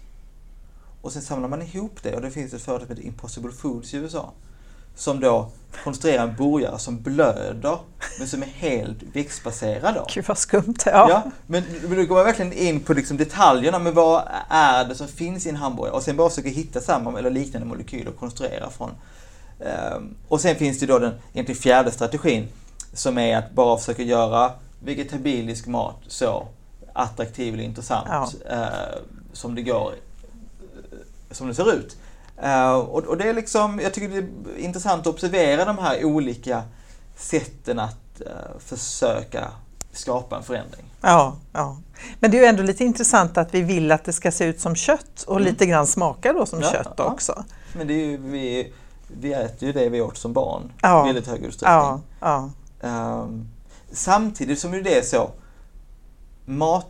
Och sen samlar man ihop det och det finns ett företag som heter Impossible Foods i USA som då konstruerar en burgare som blöder men som är helt växtbaserad. Då. Gud vad skumt. Ja. ja men, men då går man verkligen in på liksom detaljerna med vad är det som finns i en hamburgare och sen bara försöka hitta samma eller liknande molekyler och konstruera från. Um, och sen finns det då den egentligen fjärde strategin som är att bara försöka göra vegetabilisk mat så attraktiv eller intressant ja. uh, som det går, som det ser ut. Uh, och, och, det är liksom, jag tycker det är intressant att observera de här olika sätten att uh, försöka skapa en förändring. Ja, ja, men det är ju ändå lite intressant att vi vill att det ska se ut som kött och mm. lite grann smaka då som ja, kött ja. också. Men det är ju, vi, vi äter ju det vi åt som barn ja. i väldigt hög utsträckning. Ja, ja. Um, samtidigt som det är så, mat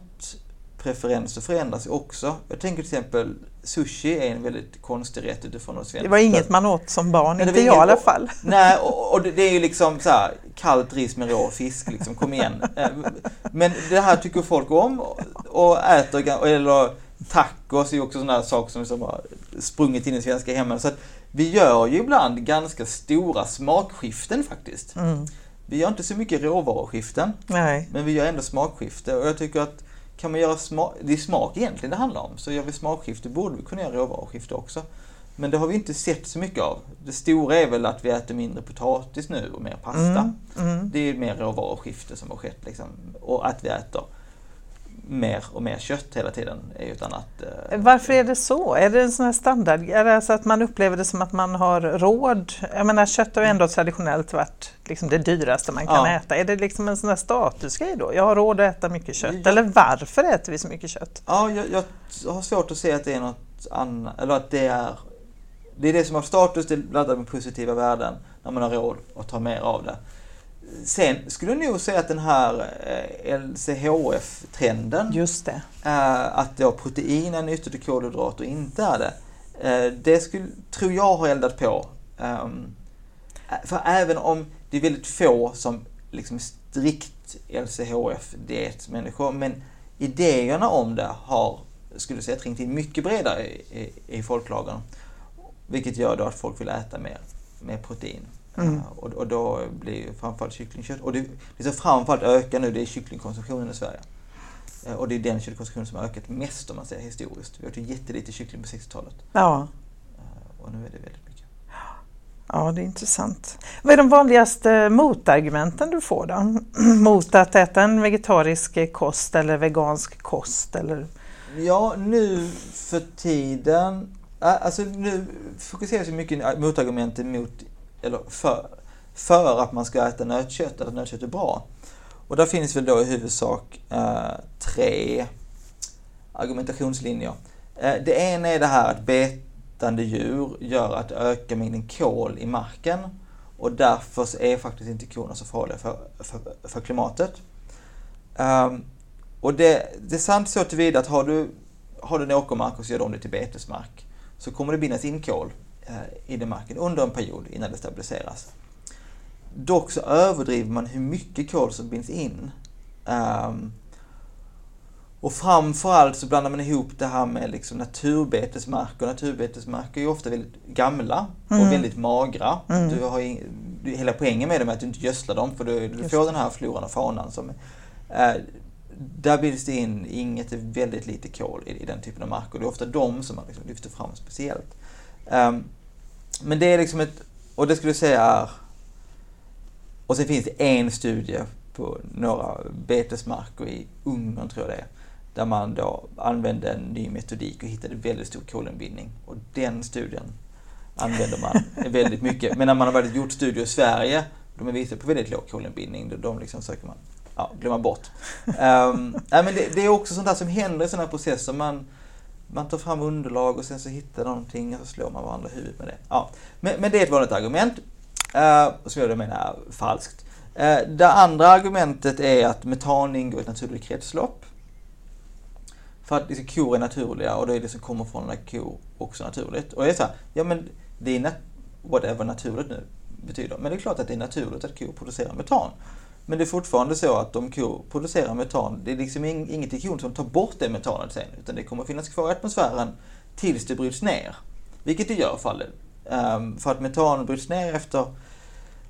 preferenser förändras också. Jag tänker till exempel sushi är en väldigt konstig rätt utifrån oss Det var inget man åt som barn, inte jag i alla fall. Nej, och, och, det är ju liksom så här, kallt ris med rå fisk, liksom, kom igen. Eh, men det här tycker folk om och äter, eller tacos är ju också sådana saker som liksom har sprungit in i svenska hemmen. Så att vi gör ju ibland ganska stora smakskiften faktiskt. Mm. Vi gör inte så mycket råvaruskiften, Nej. men vi gör ändå smakskifte. Och jag tycker att kan man göra smak, det är smak egentligen det handlar om. Så gör vi smakskifte borde vi kunna göra råvaruskifte också. Men det har vi inte sett så mycket av. Det stora är väl att vi äter mindre potatis nu och mer pasta. Mm. Mm. Det är mer råvaruskifte som har skett. Liksom. Och att vi äter mer och mer kött hela tiden är ju ett annat... Eh, Varför är det så? Är det en sån här standard? Är det så att man upplever det som att man har råd? Jag menar kött har ju ändå traditionellt varit liksom det dyraste man kan Ja. äta. Är det liksom en sån här statusgrej då? Jag har råd att äta mycket kött. Ja. Eller varför äter vi så mycket kött? Ja, jag, jag har svårt att se att det är något annat, eller att det är... Det är det som har status, det laddar med positiva värden när man har råd att ta mer av det. Sen skulle jag nog säga att den här eh, LCHF-trenden, Just det. eh, att då protein är nyttigt och kolhydrater inte är det, eh, det skulle, tror jag har eldat på. Ehm, för även om det är väldigt få som liksom strikt LCHF-dietmänniskor, men idéerna om det har, skulle jag säga, trängt in mycket bredare i, i, i folklagren. Vilket gör då att folk vill äta mer, mer protein. Mm. Eh, och, och då blir ju framförallt kycklingkött, och det, det som framförallt ökar nu det är kycklingkonsumtionen i Sverige. Eh, Och det är den köttkonsumtionen som har ökat mest om man ser historiskt. Vi åt ju jättelite kyckling på 60-talet. Ja. Eh, Och nu är det väldigt mycket. ja, det är intressant. Vad är de vanligaste motargumenten du får då? Mot att äta en vegetarisk kost eller vegansk kost? Eller... Ja, nu för tiden... Alltså nu fokuseras ju mycket motargumenten mot, eller för, för att man ska äta nötkött, eller att nötkött är bra. Och där finns väl då i huvudsak eh, tre argumentationslinjer. Eh, det ena är det här att betande djur gör att öka mängden kol i marken och därför så är faktiskt inte korna så farliga för, för, för klimatet. Ehm, och det, det är sant så tillvida att har du, har du en åkermark och så gör du om det till betesmark så kommer det bindas in kol eh, i den marken under en period innan det stabiliseras. Dock så överdriver man hur mycket kol som binds in. Ehm, och framförallt så blandar man ihop det här med liksom naturbetesmarker. Och naturbetesmarker är ju ofta väldigt gamla Mm. och väldigt magra. Mm. Du har du, hela poängen med dem är att du inte gödslar dem för du, du får den här floran och faunan som eh, där bildas det in inget, väldigt lite kol i, i den typen av marker. Det är ofta de som man liksom lyfter fram speciellt. Um, men det är liksom ett, och det skulle jag säga är, och sen finns det en studie på några betesmarker i Ungern tror jag det är, där man då använde en ny metodik och hittade väldigt stor kolinbindning. Och den studien använder man väldigt mycket. Men när man har varit gjort studier i Sverige, de är visade på väldigt låg kolinbindning, de- de liksom söker man ja, glömma bort. Um, nej, men det, det är också sånt där som händer i sådana processer. Man, man tar fram underlag och sen så hittar någonting och så slår man varandra i huvudet med det. Ja. Men, men det är ett vanligt argument, eh, uh, som jag då menar är falskt. Uh, det andra argumentet är att metan ingår i ett naturligt kretslopp. För att liksom, kor är naturliga och då är det som kommer från en ko också naturligt. Och jag är så här, ja men det är nat- whatever naturligt nu betyder. Men det är klart att det är naturligt att kor producerar metan. Men det är fortfarande så att om kor producerar metan, det är liksom inget i kon som tar bort det metanet sen, utan det kommer finnas kvar i atmosfären tills det bryts ner. Vilket det gör fallet. um, för att metan bryts ner efter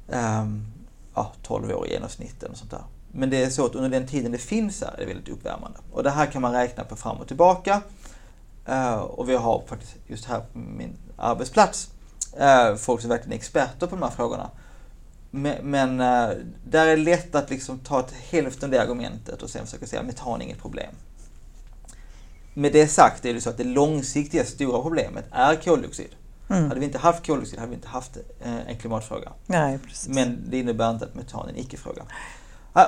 um, ja, 12 år i genomsnitt eller sånt där. Men det är så att under den tiden det finns här är det väldigt uppvärmande. Och det här kan man räkna på fram och tillbaka. Uh, och vi har faktiskt just här på min arbetsplats uh, folk som verkligen är experter på de här frågorna. Men, uh, där är det lätt att liksom ta ett hälften av det argumentet och sen försöka säga att metan är inget problem. Med det sagt är det så att det långsiktiga stora problemet är koldioxid. Mm. Hade vi inte haft koldioxid hade vi inte haft eh, en klimatfråga. Nej. Men det innebär inte att metan är en icke-fråga.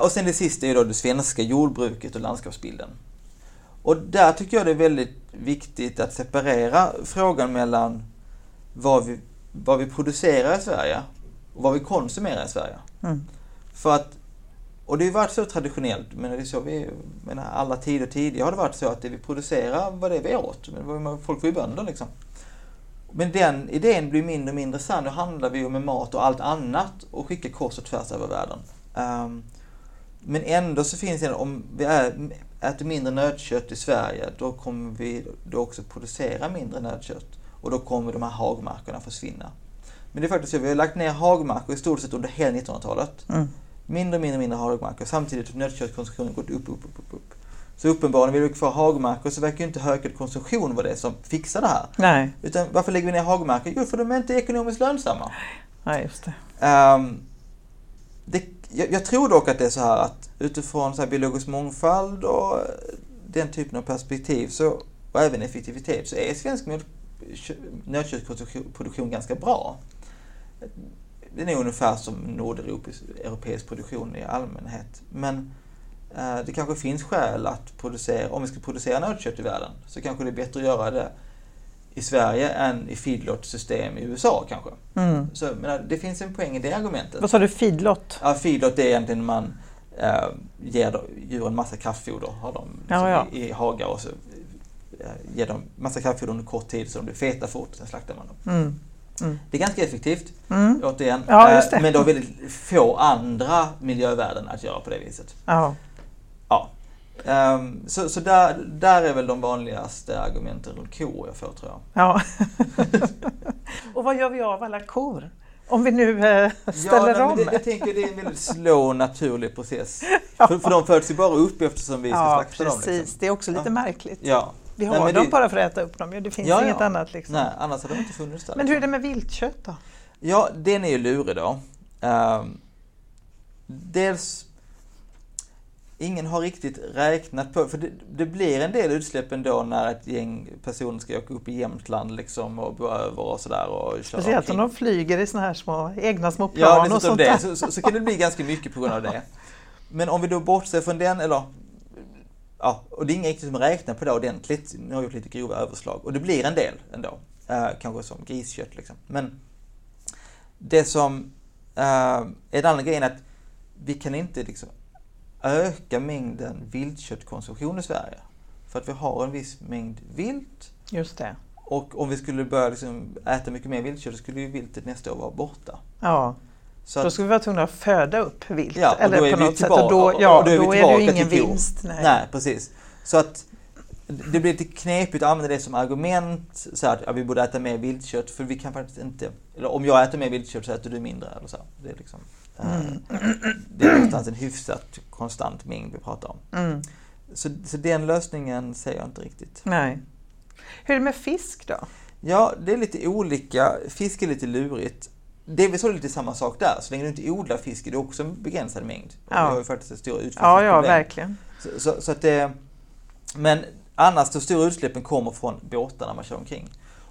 Och sen det sista är då det svenska jordbruket och landskapsbilden. Och där tycker jag det är väldigt viktigt att separera frågan mellan vad vi, vad vi producerar i Sverige och vad vi konsumerar i Sverige. Mm. För att, och det har ju varit så traditionellt, men det är så vi, menar, alla tider tidigare har det varit så att det vi producerar var det vi åt. Men folk var ju bönder liksom. Men den idén blir mindre och mindre sann. Nu handlar vi ju med mat och allt annat och skickar kors och tvärs över världen. Um, men ändå så finns det, om vi är, äter mindre nötkött i Sverige, då kommer vi då också producera mindre nötkött. och då kommer de här hagmarkerna försvinna. Men det är faktiskt så, vi har lagt ner hagmarker i stort sett under hela 1900-talet. Mm. Mindre och mindre, mindre hagmarker samtidigt som nötköttskonsumtionen gått upp, upp, upp, upp, upp. Så uppenbarligen vill vi kvar hagmarker så verkar ju inte ökad konsumtion vara det som fixar det här. Nej, Utan varför lägger vi ner hagmarker? Jo, för de är inte ekonomiskt lönsamma. nej just det. Ehm, det, jag, jag tror dock att det är så här att utifrån så här biologisk mångfald och den typen av perspektiv så, och även effektivitet så är svensk nötköttsproduktion ganska bra. Den är ungefär som nordeuropeisk europeisk produktion i allmänhet. Men eh, det kanske finns skäl att producera, om vi ska producera nötkött i världen, så kanske det är bättre att göra det i Sverige än i feedlot-system i USA kanske. Mm. Så menar, det finns en poäng i det argumentet. Vad sa du, feedlot? Ja, feedlot är egentligen man eh, ger djuren massa kraftfoder har de liksom Ja, ja. I, i hagar och så eh, ger dem massa kraftfoder under kort tid så de blir feta fort, sen slaktar man dem. Mm. Det är ganska effektivt, Mm. återigen. Ja. Eh, men det har väldigt få andra miljövärden att göra på det viset. Ja. Ja. Ehm, så så där, där är väl de vanligaste argumenten runt kor jag får tror jag. ja. Och vad gör vi av alla kor? Om vi nu eh, ställer ja, om? det, jag tänker det är en väldigt slow naturlig process. Ja. För, för de föds ju bara upp eftersom vi ska ja, slakta dem. precis. Liksom. Det är också lite Ja. märkligt. Ja. Vi Nej, har men dem det- bara för att äta upp dem, det finns Ja, inget ja. annat. Liksom. Nej, annars hade de inte funnits där. Men hur är det liksom. med viltkött då? Ja, den är ju lurig då. Ehm, dels, ingen har riktigt räknat på, för det, det blir en del utsläpp ändå när ett gäng personer ska åka upp i Jämtland liksom och bo över och sådär och Speciellt om de flyger i såna här små egna små plan Ja, och sånt det. Så, så, så kan det bli ganska mycket på grund av det. Men om vi då bortser från den, eller ja, och det är ingen riktigt som räknar på det ordentligt. Nu har jag gjort lite grova överslag och det blir en del ändå. Eh, kanske som griskött liksom. Men det som eh, är den andra grejen är att vi kan inte liksom öka mängden viltköttkonsumtion i Sverige. För att vi har en viss mängd vilt Just det. och om vi skulle börja liksom äta mycket mer viltkött så skulle ju viltet nästa år vara borta. Ja, Så då skulle vi vara tvungna att föda upp vilt. Ja, och eller då är på något sätt. tillbaka- Och då, och ja, då är då är det ju ingen vinst. Nej. Nej, precis. Så att det blir lite knepigt att använda det som argument, så att ja, vi borde äta mer viltkött, för vi kan faktiskt inte, eller om jag äter mer viltkött så äter du mindre eller så. Det är liksom, eh, det är någonstans en hyfsat konstant mängd vi pratar om. Mm. Så, så den lösningen ser jag inte riktigt. Nej. Hur är det med fisk då? Ja, det är lite olika. Fisk är lite lurigt. Delvis är det lite samma sak där. Så länge du inte odlar fisk är det också en begränsad mängd. Och Ja. Vi har ju faktiskt ett stort Ja, ja, utfiskningsproblem. verkligen. Så, så, så att det, men annars de stora utsläppen kommer från båtarna man kör omkring.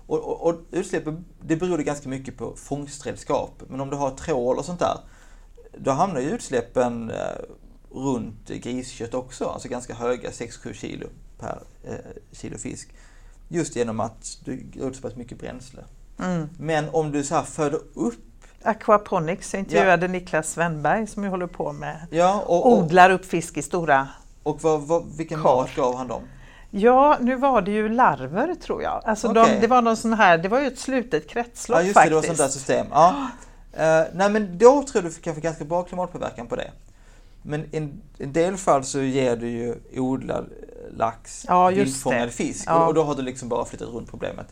Och, och, och utsläppen, det beror ganska mycket på fångstredskap. Men om du har trål och sånt där, då hamnar ju utsläppen eh, runt griskött också. Alltså ganska höga, 6-7 kilo per eh, kilo fisk. Just genom att du går ut så pass mycket bränsle. Mm. Men om du så här föder upp Aquaponics jag intervjuade Niklas Svenberg som ju håller på med Ja, och, och, odlar upp fisk i stora och vad, vad, vilken Kar. mat gav han dem? Ja, nu var det ju larver tror jag. Alltså Okej. de, det var någon sån här, det var ju ett slutet kretslopp Ja, just det, faktiskt. det var sånt där system. Ja. Eh, nej, men då tror du kan få ganska bra klimatpåverkan på det. Men i en, en del fall så ger du ju odlad lax, Ja, vildfångad fisk Ja. och, och då har du liksom bara flyttat runt problemet.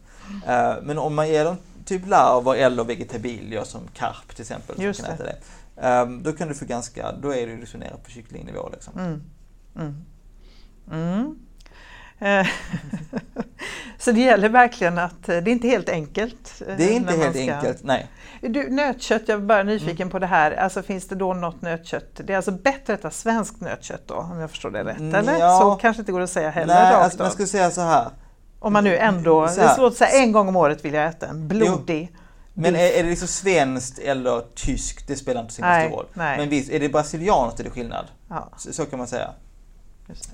Eh, men om man ger dem typ larver eller vegetabilier som karp till exempel, som Just kan det. äta det. eh, då kan du få ganska, då är du liksom nere på kycklingnivå liksom. Mm. Mm. Mm. Eh, Så det gäller verkligen att, eh, det är inte helt enkelt. eh, Det är inte helt ska- enkelt, nej. Du, nötkött, jag är bara nyfiken Mm. på det här. Alltså, finns det då något nötkött? Det är alltså bättre att äta svenskt nötkött då, om jag förstår det rätt? Mm, eller? ja. Så kanske inte går att säga heller nej rakt alltså, man skulle säga så här. Om man nu ändå, Så här. det låter så här, en gång om året vill jag äta en blodig. Men är, är det liksom svenskt eller tyskt, det spelar inte så himla stor roll. nej. Men visst, är det brasilianskt är det skillnad. Ja, Så, så kan man säga.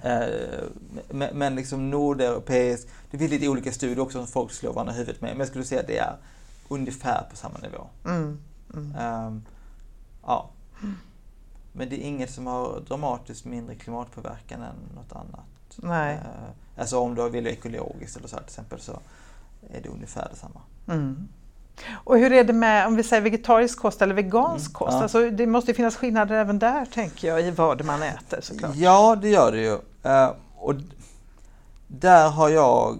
Eh, men, men liksom nordeuropeiskt, det finns lite olika studier också som folk slår varandra i huvudet med. Men jag skulle säga att det är ungefär på samma nivå. mm, mm. Ehm, ja. Men det är inget som har dramatiskt mindre klimatpåverkan än något annat. Nej. Eh, alltså om du väljer ekologiskt eller så här till exempel så är det ungefär detsamma. Mm. Och hur är det med om vi säger vegetarisk kost eller vegansk Mm, kost? ja. Alltså, det måste ju finnas skillnader även där tänker jag i vad man äter såklart. Ja, det gör det ju. Eh, och där har jag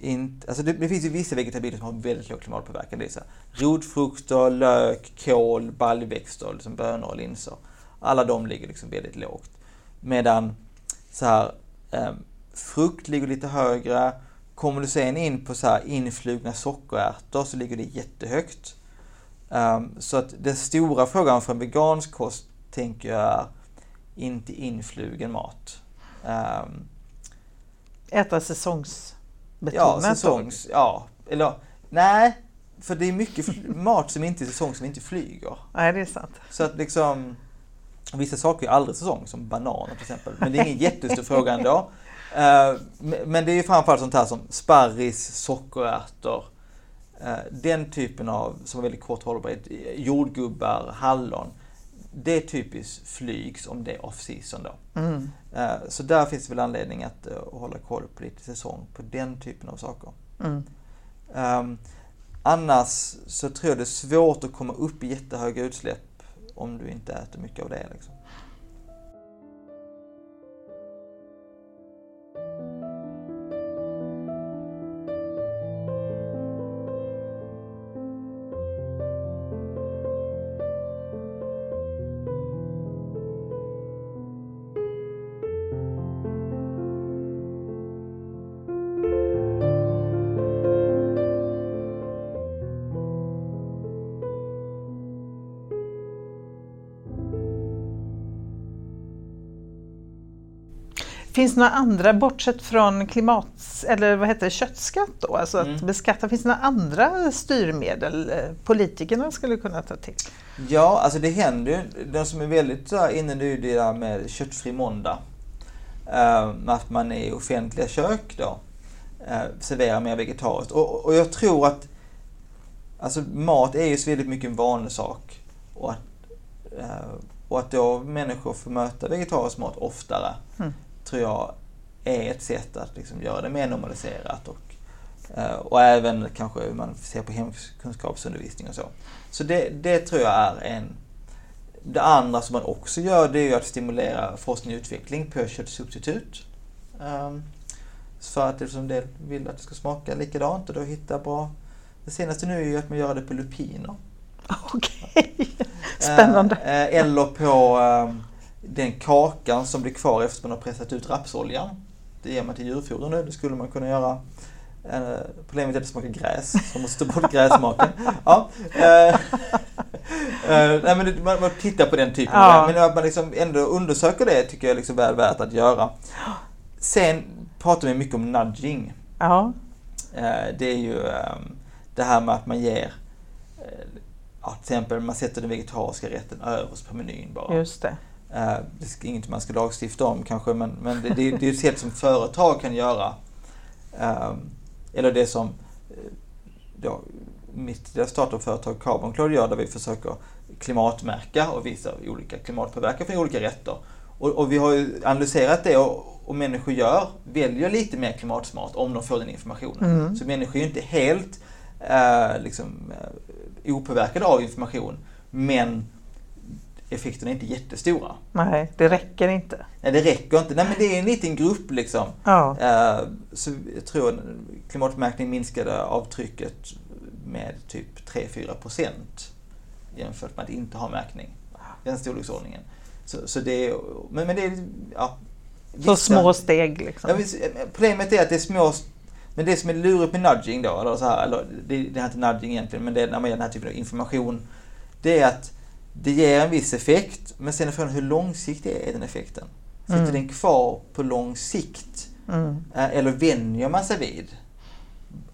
inte, alltså det, det finns ju vissa vegetabilier som har väldigt låg klimatpåverkan. Det är så här, rotfrukter, lök, kål, baljväxter, liksom bönor och linser. Alla de ligger liksom väldigt lågt. Medan så här, eh, frukt ligger lite högre. Kommer du sen in på så här influgna sockerärtor så ligger det jättehögt. Um, så att den stora frågan för en vegansk kost tänker jag är inte influgen mat. Um, Äta säsongsbetonat? Ja, säsongs, ja. Eller nej, för det är mycket mat som inte är säsong som inte flyger. Nej, det är sant. Så att liksom, vissa saker är aldrig säsong, som bananer till exempel. Men det är ingen jättestor fråga ändå. Uh, men det är ju framförallt sånt här som sparris, sockerärtor, uh, den typen av, som har väldigt kort hållbarhet, jordgubbar, hallon det är typiskt flygs om det är off-season då. Mm. Så där finns det väl anledning att hålla koll på lite säsong på den typen av saker. Mm. Um, annars så tror jag det är svårt att komma upp i jättehöga utsläpp om du inte äter mycket av det. Liksom. Finns det några andra, bortsett från klimat, eller vad heter det, köttskatt då, alltså att mm. beskatta, finns det några andra styrmedel eh, politikerna skulle kunna ta till? Ja, alltså det händer ju, de som är väldigt inne nu det där med köttfri måndag. Uh, att man i offentliga kök då uh, serverar mer vegetariskt. Och, och jag tror att alltså mat är ju så väldigt mycket en vanesak. Och att, uh, och att då människor får möta vegetarisk mat oftare. Mm tror jag är ett sätt att liksom göra det mer normaliserat och, eh, och även kanske hur man ser på hemkunskapsundervisning och så. Så det, det tror jag är en... Det andra som man också gör det är ju att stimulera forskning och utveckling på köttsubstitut. Um, för att liksom det vill att det ska smaka likadant och då hitta bra... Det senaste nu är ju att man gör det på lupiner. Okej, okay. spännande. Uh, eller på um, den kakan som blir kvar efter man har pressat ut rapsoljan. Det ger man till djurfoder nu. Det skulle man kunna göra. Eh, problemet är att det smakar gräs, så man måste ta bort gräsmaken. Ja. Eh, eh, nej, men man, man tittar på den typen ja. Men att man liksom ändå undersöker det tycker jag är liksom väl värt att göra. Sen pratar vi mycket om nudging. Ja. Det är ju ehm, det här med att man ger ja, till exempel man sätter den vegetariska rätten överst på menyn bara. Just det. Eh, det är inget man ska lagstifta om kanske, men, men det, det, det är ett sätt som företag kan göra. Ehm, eller det som eh, då, mitt startup-företag Carbon Cloud gör, där vi försöker klimatmärka och visa olika klimatpåverkan för olika rätter. Och, och vi har ju analyserat det och, och, människor gör, väljer lite mer klimatsmart om de får den informationen. Mm. Så människor är ju inte helt eh, liksom, eh, opåverkade av information, men effekterna är inte jättestora. Nej, det räcker inte. Nej, det räcker inte. Nej, men det är en liten grupp liksom. Ja. Uh, så jag tror klimatmärkning minskade avtrycket med typ 3-4 procent jämfört med att inte ha märkning. Den storleksordningen. Så, så det är, men, men det är, ja. Så små steg liksom. Ja, problemet är att det är små men det som är lurigt med nudging då, eller så här, eller det, det är inte nudging egentligen, men det är när man ger den här typen av information. Det är att det ger en viss effekt, men sen är frågan hur långsiktig är den effekten? Sitter mm. den kvar på lång sikt? Mm. Eh, eller vänjer man sig vid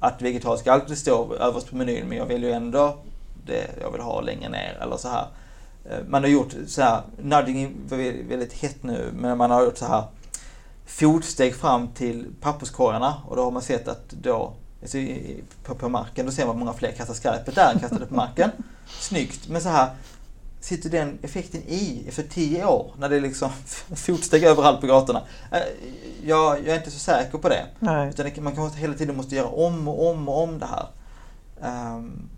att vegetarisk alltid står överst på menyn, men jag vill ju ändå det jag vill ha längre ner eller så här. Eh, man har gjort så här, nudging är väldigt hett nu, men man har gjort så här fotsteg fram till papperskorgarna och då har man sett att då alltså på, på marken, då ser man många fler kastar skräpet där än kastade på marken. Snyggt, men så här sitter den effekten i efter tio år när det är liksom fotsteg överallt på gatorna? Eh, jag, jag är inte så säker på det. Nej. Utan man kanske hela tiden måste göra om och om och om det här. Um,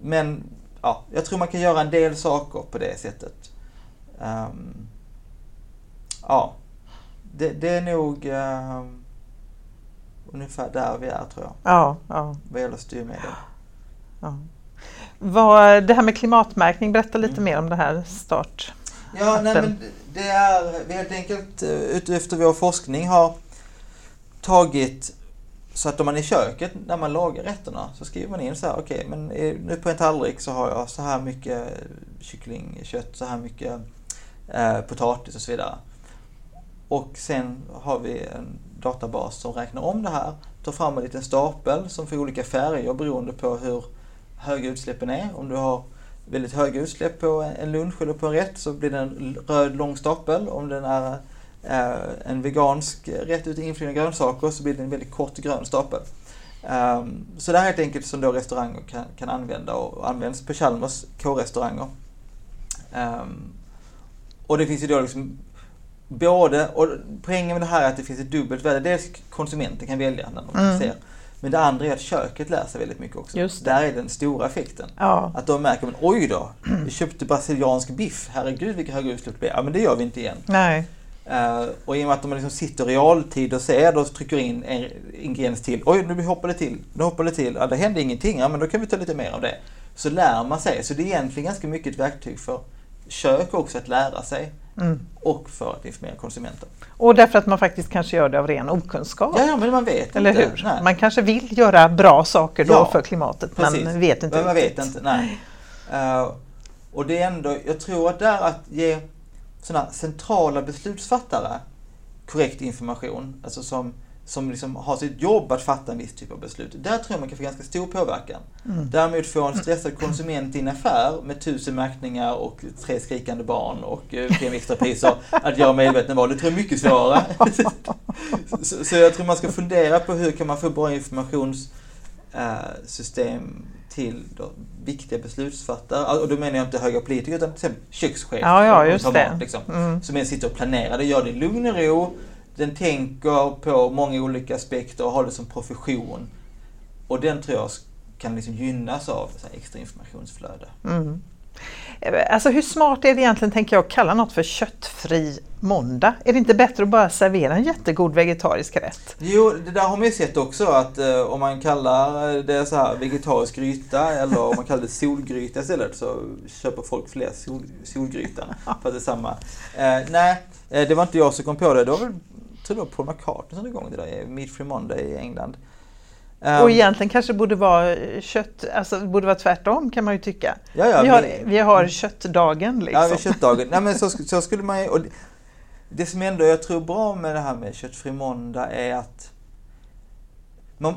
men ja, jag tror man kan göra en del saker på det sättet. Um, ja, det, det, är nog... Um, ungefär där vi är tror jag. Ja, ja. Vad gäller styrmedel. ja. Vad, det här med klimatmärkning, berätta lite Mm. mer om det här start. Ja, nej, men det är vi helt enkelt eh, utefter vår forskning har tagit så att om man i köket när man lagar rätterna så skriver man in så här, okej men eh, nu på en tallrik så har jag så här mycket kycklingkött, så här mycket eh, potatis och så vidare. Och sen har vi en databas som räknar om det här, tar fram en liten stapel som får olika färger beroende på hur höga utsläppen är. Om du har väldigt höga utsläpp på en lunch eller på en rätt så blir det en röd lång stapel. Om den är en vegansk rätt utan inflygande grönsaker så blir det en väldigt kort grön stapel. Um, så det här är helt enkelt som då restauranger kan, kan använda och används på Chalmers K-restauranger. Um, och det finns ju då liksom både, och poängen med det här är att det finns ett dubbelt värde. Dels konsumenten kan välja när de Mm. ser. Men det andra är att köket lär sig väldigt mycket också. Där är den stora effekten. Ja, Att de märker, men oj då, vi köpte brasiliansk biff, herregud vilka höga utsläpp det blir. Ja men det gör vi inte igen. nej. Eh, och i och med att de liksom sitter i realtid och ser och trycker in en ingrediens till. Oj, nu hoppar det till. Nu hoppar det till. Ja, det hände ingenting. Ja, men då kan vi ta lite mer av det. Så lär man sig. Så det är egentligen ganska mycket ett verktyg för kök också att lära sig Mm. och för att informera konsumenter. Och därför att man faktiskt kanske gör det av ren okunskap. Ja, ja men man vet Eller inte. hur? Nej. Man kanske vill göra bra saker då Ja, för klimatet Precis. men vet inte Men man riktigt. vet inte, nej. Eh, och det är ändå, jag tror att där att ge sådana centrala beslutsfattare korrekt information, alltså som, som liksom har sitt jobb att fatta en viss typ av beslut. Där tror jag man kan få ganska stor påverkan. Mm. Däremot få en stressad konsument i en affär med tusen märkningar och tre skrikande barn och eh, fem extrapriser att göra medvetna val, det tror jag är mycket svårare. så, så jag tror man ska fundera på hur kan man få bra informationssystem till viktiga beslutsfattare. Och då menar jag inte höga politiker utan till exempel kökschef. Ja, ja, just det. liksom Mm. som sitter och planerar. Det gör det i lugn och ro. Den tänker på många olika aspekter och har det som profession. Och den tror jag kan liksom gynnas av så här extra informationsflöde. Mm. Alltså hur smart är det egentligen, tänker jag, att kalla något för köttfri måndag? Är det inte bättre att bara servera en jättegod vegetarisk rätt? Jo, det där har man ju sett också att eh, om man kallar det så här vegetarisk gryta eller om man kallar det solgryta istället så köper folk fler sol, solgryta för att det är samma. Eh, nej, eh, det var inte jag som kom på det. Det var väl, tror det var Paul McCartney som drog igång det där, Meat Free Monday i England. Um, Och egentligen kanske det borde vara kött, alltså borde vara tvärtom kan man ju tycka. ja, ja, vi, har, men- vi har köttdagen liksom. Ja, köttdagen. Nej, men så, så skulle man ju... Och det, det som ändå jag tror är bra med det här med köttfri måndag är att man,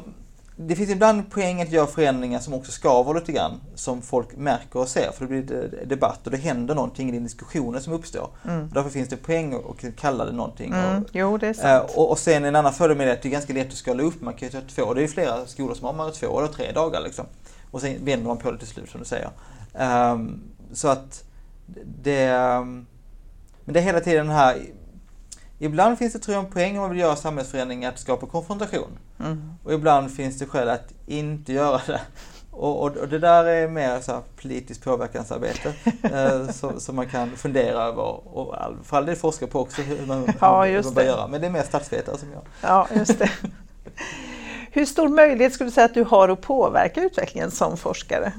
det finns ibland poäng att göra förändringar som också skaver lite grann, som folk märker och ser, för det blir de- debatt och det händer någonting i den diskussionen som uppstår. Mm. Därför finns det poäng att kalla det någonting. Mm, Och, jo, det är Eh, sant. och, och sen en annan fördel med det är att det är ganska lätt att skala upp. Man kan ju ta två, det är flera skolor som har man två eller tre dagar liksom. Och sen vänder man på det till slut som du säger. Ehm, så att det... ehm, men det är hela tiden den här... Ibland finns det tror jag en poäng om man vill göra samhällsförändringar att skapa konfrontation. Mm. Och ibland finns det skäl att inte göra det. Och, och, och det där är mer så här politiskt påverkansarbete eh, som, som man kan fundera över och för all del forska på också hur man, Ja, hur man bör göra. Men det är mer statsvetare som gör. Ja, just det. Hur stor möjlighet skulle du säga att du har att påverka utvecklingen som forskare?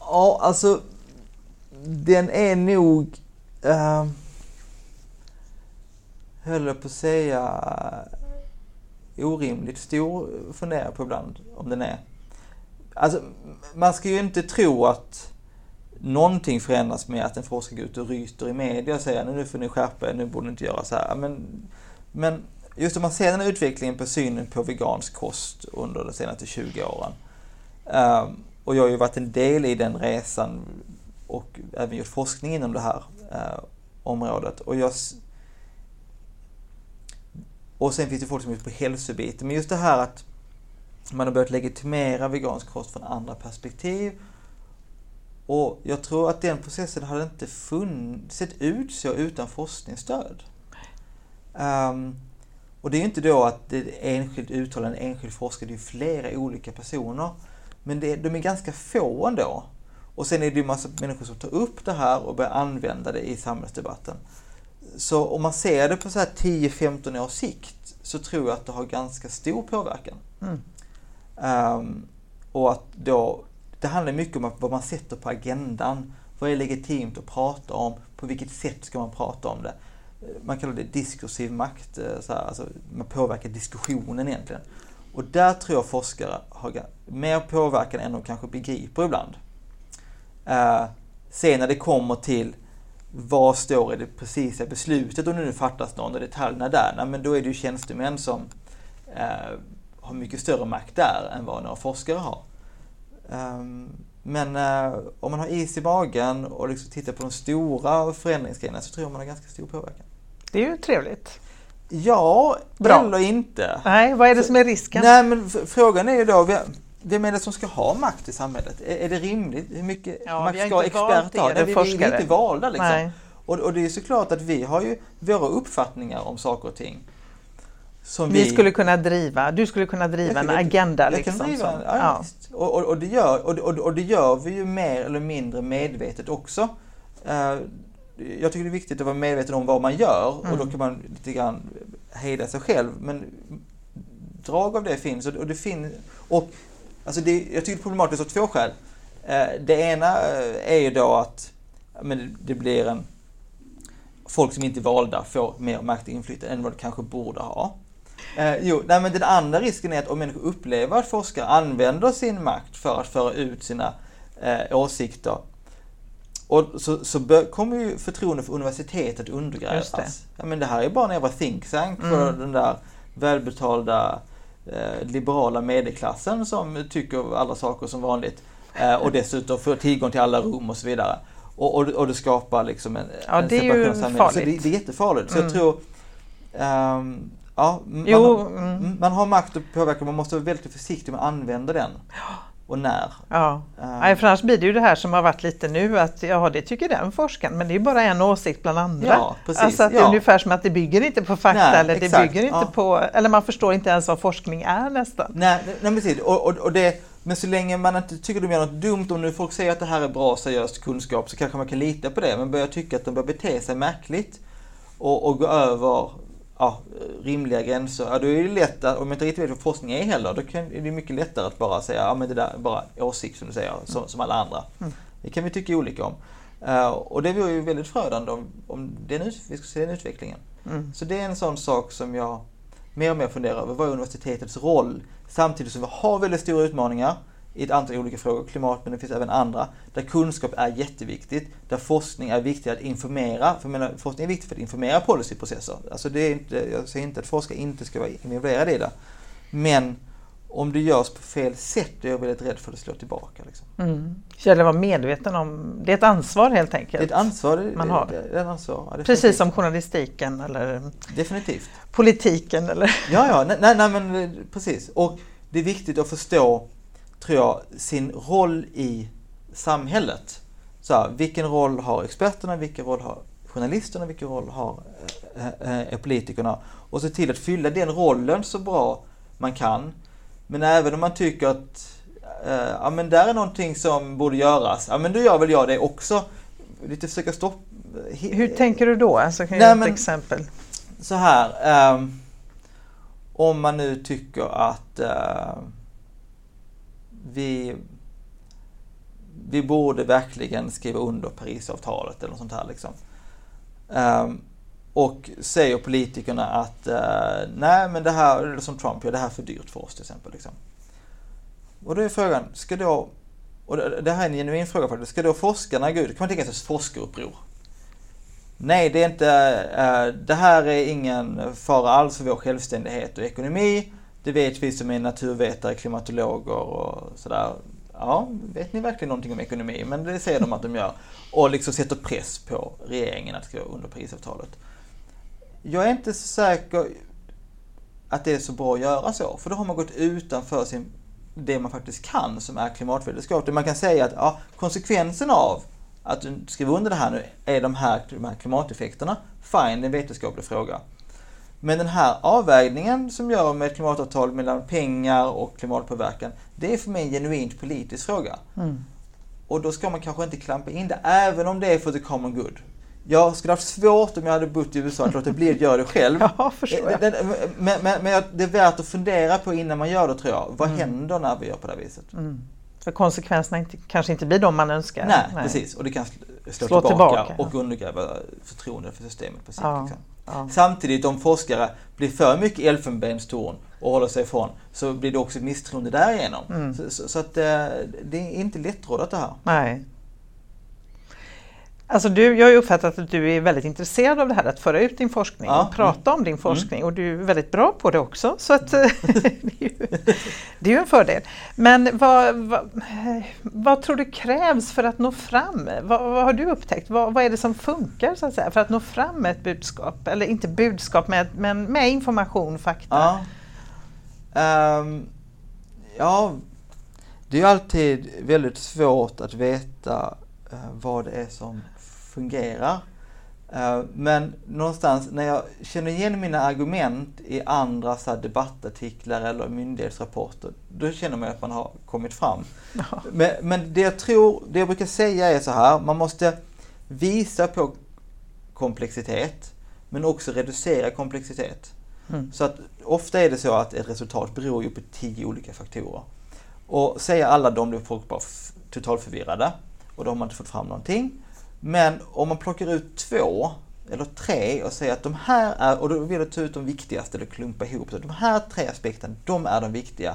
Ja, alltså den är nog, eh, höll jag på att säga, eh, orimligt stor eh, funderar jag på ibland om den är. Alltså, man ska ju inte tro att någonting förändras med att en forskare går ut och ryter i media och säger nu får ni skärpa er, nu borde ni inte göra så här. Men, men just om man ser den här utvecklingen på synen på vegansk kost under de senaste 20 åren. Ehm, och jag har ju varit en del i den resan och även gjort forskning inom det här eh, området. Och, jag, och sen finns det folk som är ute på hälsobiten. Men just det här att man har börjat legitimera vegansk kost från andra perspektiv. Och jag tror att den processen hade inte funn, sett ut så utan forskningsstöd. Um, och det är ju inte då att det är ett enskilt uttalande, en enskild forskare, det är ju flera olika personer. Men det, de är ganska få ändå. Och sen är det ju massa människor som tar upp det här och börjar använda det i samhällsdebatten så om man ser det på så här 10-15 års sikt så tror jag att det har ganska stor påverkan. Mm. Um, och att då, det handlar mycket om vad man sätter på agendan. Vad är legitimt att prata om? På vilket sätt ska man prata om det? Man kallar det diskursiv makt, eh, så här, alltså man påverkar diskussionen egentligen. Och där tror jag forskare har mer påverkan än de kanske begriper ibland. Uh, sen när det kommer till vad står i det precisa beslutet om det nu fattas någon och detaljerna där, nej, men då är det ju tjänstemän som uh, har mycket större makt där än vad några forskare har. Um, men uh, om man har is i magen och liksom tittar på de stora förändringsgrejerna så tror jag man har ganska stor påverkan. Det är ju trevligt. Ja, Bra. eller inte. Nej, vad är det som är risken? Nej, men frågan är ju då, vem är det som ska ha makt i samhället? Är, är det rimligt? Hur mycket ja, makt ska experter ha? Vi, vi, vi är inte valda liksom. Och, och, det är såklart att vi har ju våra uppfattningar om saker och ting. Som vi, vi skulle kunna driva, du skulle kunna driva en agenda. Jag liksom, ja, ja. Och, och, och, det gör, och, och, och det gör vi ju mer eller mindre medvetet också. Uh, jag tycker det är viktigt att vara medveten om vad man gör mm. och då mm. kan man lite grann hejda sig själv. Men drag av det finns och, och det finns och alltså det, jag tycker det är problematiskt av två skäl. Uh, det ena uh, är ju då att men det blir en folk som inte är valda får mer makt och inflytande än vad de kanske borde ha. Eh, jo, nej, men den andra risken är att om människor upplever att forskare använder sin makt för att föra ut sina eh, åsikter och så, så bör, kommer ju förtroendet för universitetet undergrävas. Ja, men det här är bara jag var think tank för mm. den där välbetalda eh, liberala medelklassen som tycker alla saker som vanligt. Eh, och dessutom får tillgång till alla rum och så vidare. Och, och, och det skapar liksom en, ja, en separation av samhället. Så det, det, är jättefarligt. Så mm. jag tror um, Ja, man, jo, har, mm. man har makt att påverka, man måste vara väldigt försiktig med att använda den. Och när. Ja, uh. Nej, för annars blir det ju det här som har varit lite nu att ja, det tycker den forskaren, men det är bara en åsikt bland andra. Ja, precis. Alltså att det är ungefär som att det bygger inte på fakta nej, eller det bygger inte ja. på, eller man förstår inte ens vad forskning är nästan. Nej, nej precis. Och, och, och det, men så länge man inte tycker de gör något dumt, om nu folk säger att det här är bra seriös kunskap så kanske man kan lita på det. Men börjar tycka att de börjar bete sig märkligt och, och gå över ja, rimliga gränser, ja, då är det lätt att, om jag inte riktigt vet vad forskning är heller, då kan, är det mycket lättare att bara säga, ja men det där är bara åsikt som du säger, som, mm. som alla andra. Mm. Det kan vi tycka olika om. Uh, och det vore ju väldigt förödande om, om den, vi ska se den utvecklingen. Mm. Så det är en sån sak som jag mer och mer funderar över. Vad är universitetets roll? Samtidigt som vi har väldigt stora utmaningar i ett antal olika frågor, klimat men det finns även andra, där kunskap är jätteviktigt, där forskning är viktigt att informera, för menar, forskning är viktigt för att informera policyprocesser. Alltså det är inte, jag säger inte att forskare inte ska vara involverade i det, men om det görs på fel sätt är jag väldigt rädd för att det slår tillbaka. Liksom. Mm. Gäller att vara medveten om, det är ett ansvar helt enkelt. Det är ett ansvar. Det, man har. Det, det ansvar ja, Precis som journalistiken eller definitivt. politiken. Eller? Ja, ja, nej, nej, nej men precis. Och det är viktigt att förstå tror jag, sin roll i samhället. Så här, vilken roll har experterna, vilken roll har journalisterna, vilken roll har eh, eh, politikerna? Och se till att fylla den rollen så bra man kan. Men även om man tycker att eh, ja, men där är någonting som borde göras, ja men då gör väl jag det också. Lite försöka stoppa... Hur tänker du då? Alltså, kan jag ge ett exempel? Så här, eh, om man nu tycker att eh, vi, vi borde verkligen skriva under Parisavtalet eller något sånt här liksom. Um, och säger politikerna att uh, nej men det här, eller som Trump gör, det här är för dyrt för oss till exempel. Liksom. Och då är frågan, ska då, och det här är en genuin fråga faktiskt, ska då forskarna gå ut, kan man tänka sig ett forskaruppror? Nej, det är inte, uh, det här är ingen fara alls för vår självständighet och ekonomi. Det vet vi som är naturvetare, klimatologer och sådär. Ja, vet ni verkligen någonting om ekonomi? Men det säger de att de gör. Och liksom sätter press på regeringen att skriva under Parisavtalet. Jag är inte så säker att det är så bra att göra så. För då har man gått utanför sin, det man faktiskt kan som är klimatvetenskap. Man kan säga att ja, konsekvensen av att du skriver under det här nu är de här, de här klimateffekterna. Fine, det är en vetenskaplig fråga. Men den här avvägningen som gör med ett klimatavtal mellan pengar och klimatpåverkan, det är för mig en genuint politisk fråga. Mm. Och då ska man kanske inte klampa in det, även om det är för the common good. Jag skulle haft svårt om jag hade bott i USA att låta bli att göra det själv. Ja, förstår jag. Det- Men, men, men det är värt att fundera på innan man gör det tror jag. Vad Mm. händer när vi gör på det här viset? För konsekvenserna inte, kanske inte blir de man önskar. Nej, precis. Och det kan slå, slå, tillbaka, tillbaka, och undergräva förtroendet för systemet på sikt. Ja, Liksom. ja. Samtidigt om forskare blir för mycket elfenbenstorn och håller sig ifrån så blir det också misstroende därigenom. Mm. Så, så, så att eh, det är inte lättrådat det här. Nej. Alltså du, jag har ju uppfattat att du är väldigt intresserad av det här att föra ut din forskning Ja. och prata om din forskning och du är väldigt bra på det också. Så att, det, är ju, det är ju en fördel. Men vad, vad, vad tror du krävs för att nå fram? Vad, vad har du upptäckt? Vad, är det som funkar så att säga, för att nå fram med ett budskap? Eller inte budskap, med, men med information, fakta. Ja. Ehm, ja, det är alltid väldigt svårt att veta eh, vad det är som fungerar. Eh, men någonstans när jag känner igen mina argument i andra så debattartiklar eller myndighetsrapporter, då känner man att man har kommit fram. Ja. Men, men det jag tror, det jag brukar säga är så här, man måste visa på komplexitet men också reducera komplexitet. Mm. Så att ofta är det så att ett resultat beror ju på tio olika faktorer. Och säger alla dem blir folk bara totalförvirrade och då har man inte fått fram någonting. Men om man plockar ut två eller tre och säger att de här är, och då vill jag ta ut de viktigaste eller klumpa ihop det. De här tre aspekterna, de är de viktiga.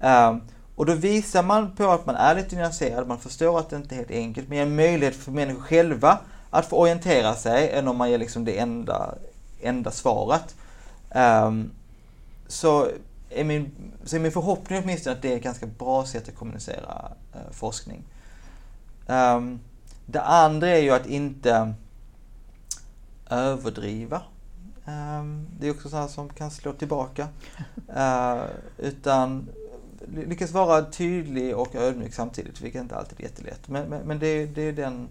Ehm, och då visar man på att man är lite nyanserad, man förstår att det inte är helt enkelt, men ger en möjlighet för människor själva att få orientera sig än om man ger liksom det enda, enda svaret. Ehm, så, är min, så är min förhoppning åtminstone att det är ett ganska bra sätt att kommunicera eh, forskning. Ehm, det andra är ju att inte överdriva. Ehm, det är också sånt som kan slå tillbaka. Eh, utan ly- lyckas vara tydlig och ödmjuk samtidigt, vilket inte alltid är jättelätt. Men, men, men det, är- det är den...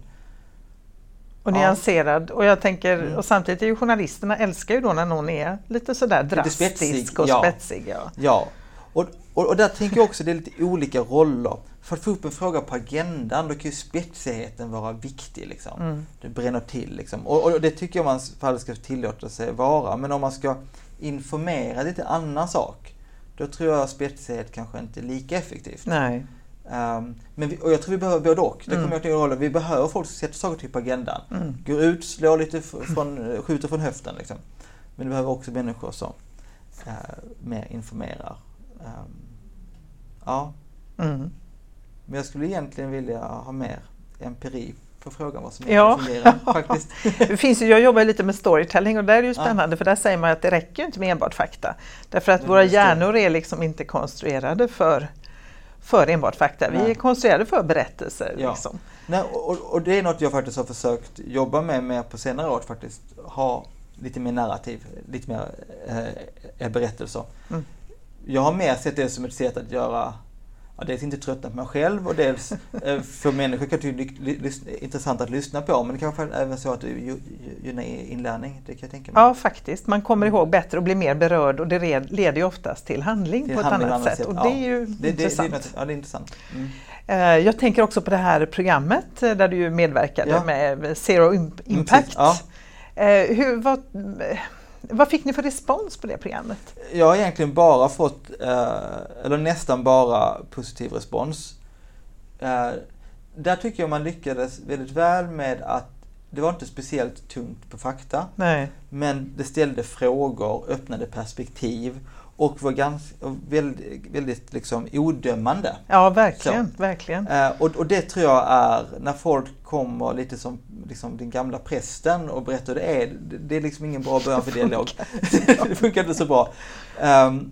Och Ja. nyanserad. Och jag tänker, Mm. och samtidigt är ju journalisterna älskar ju då när någon är lite sådär drastisk spetsig, och ja. spetsig. Ja. Ja, och, och, och där tänker jag också det är lite olika roller. För att få upp en fråga på agendan, då kan ju spetsigheten vara viktig. Liksom. Mm. Det bränner till. Liksom. Och, och det tycker jag man fall ska tillåta sig vara. Men om man ska informera lite annan sak, då tror jag spetsighet kanske inte är lika effektivt. Nej. Ehm, men vi, och jag tror vi behöver både och. Det kommer Mm. jag till rollen. Vi behöver folk som sätter saker ting på agendan. Mm. Går ut, slår lite från, skjuter från höften. Liksom. Men vi behöver också människor som eh, mer informerar. Ehm, ja, Mm. Men jag skulle egentligen vilja ha mer empiri på frågan vad som Ja. fungerar. faktiskt. Det finns ju, jag jobbar lite med storytelling och där är det ju Ja. spännande för där säger man att det räcker inte med enbart fakta. Därför att våra hjärnor är liksom inte konstruerade för, för enbart fakta. Vi Nej. är konstruerade för berättelser. Ja. Liksom. Nej, och, och det är något jag faktiskt har försökt jobba med mer på senare år, faktiskt ha lite mer narrativ, lite mer eh, berättelser. Mm. Jag har mer sett det som ett sätt att göra, ja, dels inte tröttna på mig själv och dels eh, för människor kan det lys- intressant att lyssna på, men det kanske även så att det gynnar inlärning, det kan jag tänka mig. Ja, faktiskt. Man kommer ihåg bättre och blir mer berörd och det leder ju oftast till handling Till på ett handling annat sätt. Och ja. det är ju det, det, det, är intressant. något- ja, det är intressant. Mm. Eh, Jag tänker också på det här programmet eh, där du medverkade Ja. med Zero Im- Impact. Ja. Hur, vad, vad fick ni för respons på det programmet? Jag har egentligen bara fått, eh, eller nästan bara positiv respons. Eh, där tycker jag man lyckades väldigt väl med att det var inte speciellt tungt på fakta, Nej. men det ställde frågor, öppnade perspektiv och var ganska, väldigt, väldigt liksom odömande. Ja, verkligen. verkligen. Eh, och, och det tror jag är när folk kommer lite som liksom den gamla prästen och berättar hur det är. Det, det är liksom ingen bra början för dialog. det funkar inte så bra. Ehm,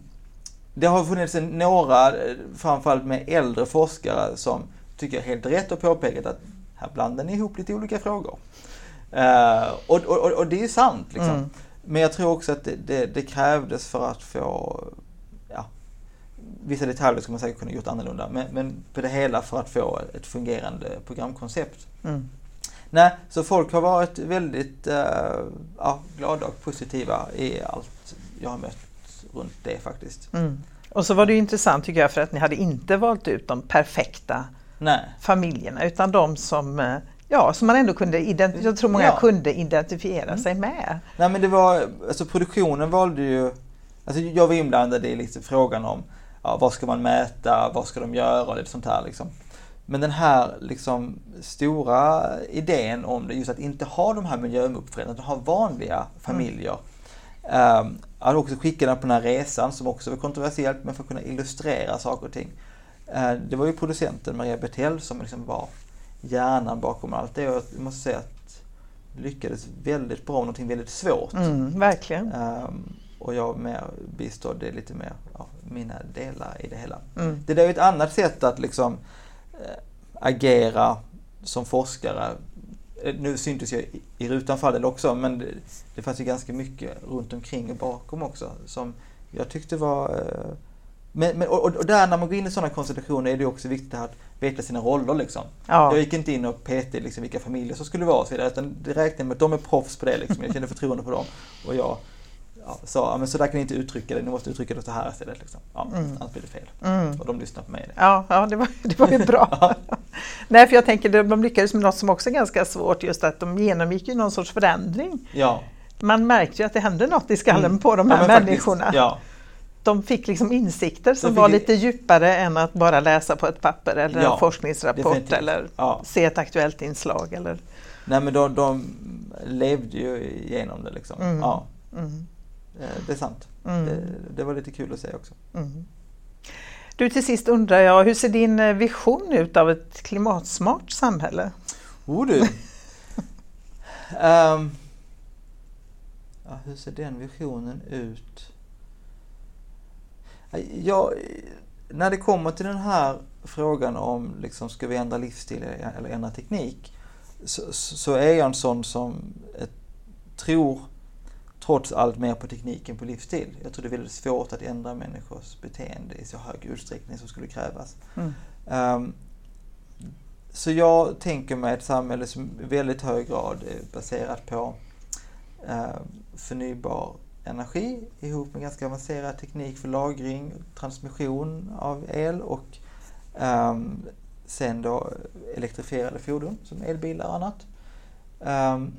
det har funnits några, eh, framförallt med äldre forskare, som tycker helt rätt och påpekat att här blandar ni ihop lite olika frågor. Eh, och, och, och det är sant. Liksom. Mm. Men jag tror också att det, det, det krävdes för att få ja, vissa detaljer skulle man säkert kunna gjort annorlunda. Men, men på det hela för att få ett fungerande programkoncept. Mm. Nej, så folk har varit väldigt eh, ja, glada och positiva i allt jag har mött runt det faktiskt. Mm. Och så var det intressant tycker jag för att ni hade inte valt ut de perfekta Nej, familjerna utan de som eh, Ja, som man ändå kunde, ident- jag tror många Ja. kunde identifiera sig med. Nej men det var, alltså produktionen valde ju, alltså jag var inblandad i liksom frågan om ja, vad ska man mäta, vad ska de göra och lite sånt här liksom. Men den här liksom stora idén om det, just att inte ha de här miljöuppföräldrar, utan ha vanliga familjer. Um, jag hade också skickat den på den här resan som också var kontroversiellt men för att kunna illustrera saker och ting. Eh, det var ju producenten Maria Bertell som liksom var hjärnan bakom allt det och jag måste säga att lyckades väldigt bra med någonting väldigt svårt. Mm, verkligen. Ehm, och jag mer bistådde lite mer ja, mina delar i det hela. Mm. Det där är ju ett annat sätt att liksom eh, agera som forskare. Eh, Nu syntes jag i- i rutan för all del också men det, det fanns ju ganska mycket runt omkring och bakom också som jag tyckte var eh, men, men, och, och där när man går in i sådana konstellationer är det också viktigt att veta sina roller liksom. Ja. Jag gick inte in och petade liksom vilka familjer som skulle vara och så vidare, utan det räknade med att de är proffs på det liksom. Jag kände förtroende för dem. Och jag ja, sa, ja, men så där kan ni inte uttrycka det, ni måste uttrycka det så här istället. Liksom. Ja, Mm. annars blir det fel. Mm. Och de lyssnar på mig. Ja, ja det, var, det var ju bra. Nej, för jag tänker de lyckades med något som också är ganska svårt, just att de genomgick ju någon sorts förändring. Ja. Man märkte ju att det hände något i skallen Mm. på de Ja, här faktiskt, människorna. Ja. De fick liksom insikter som var lite djupare än att bara läsa på ett papper eller Ja, en forskningsrapport definitivt. eller Ja. se ett aktuellt inslag. Eller, Nej men de, de levde ju igenom det liksom. Mm. Ja, mm, eh, det är sant. mm, Det, det var lite kul att se också. mm. Du, till sist undrar jag, hur ser din eh, vision ut av ett klimatsmart samhälle? Oh du! Ehm, ja, hur ser den visionen ut? Ja, när det kommer till den här frågan om liksom, ska vi ändra livsstil eller ändra teknik så, så är jag en sån som eh, tror trots allt mer på tekniken på livsstil. Jag tror det är väldigt svårt att ändra människors beteende i så hög utsträckning som skulle krävas. Mm. Ehm, så jag tänker mig ett samhälle som i väldigt hög grad är baserat på eh, förnybar energi ihop med ganska avancerad teknik för lagring, transmission av el och ehm, sen då elektrifierade fordon som elbilar och annat. Ehm,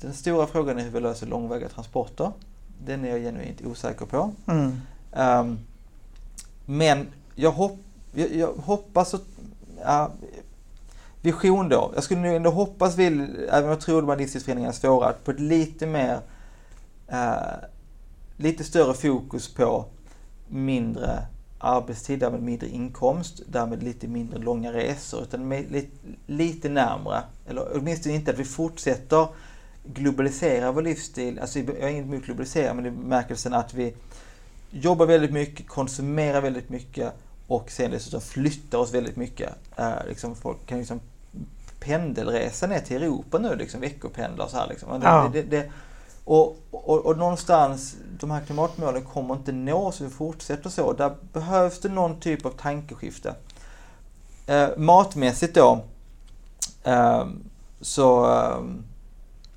den stora frågan är hur vi löser långväga transporter. Den är jag genuint osäker på. Mm. Ehm, men jag, hopp, jag, jag hoppas att... ja, vision då. Jag skulle nog ändå hoppas, vill, även om jag tror de här livstidsförändringarna är svåra, på ett lite mer... eh, lite större fokus på mindre arbetstid, därmed mindre inkomst, därmed lite mindre långa resor, utan lite, lite närmre. Eller åtminstone inte att vi fortsätter globalisera vår livsstil. Alltså, jag är inte emot globalisera, men i bemärkelsen att vi jobbar väldigt mycket, konsumerar väldigt mycket och sen dessutom flyttar oss väldigt mycket. Eh, liksom folk kan liksom pendelresa ner till Europa nu, liksom veckopendlar och så här. Liksom. Det, Ja. det, det, och, och, och någonstans, de här klimatmålen kommer inte nås om vi fortsätter så. Där behövs det någon typ av tankeskifte. Eh, matmässigt då, eh, så eh,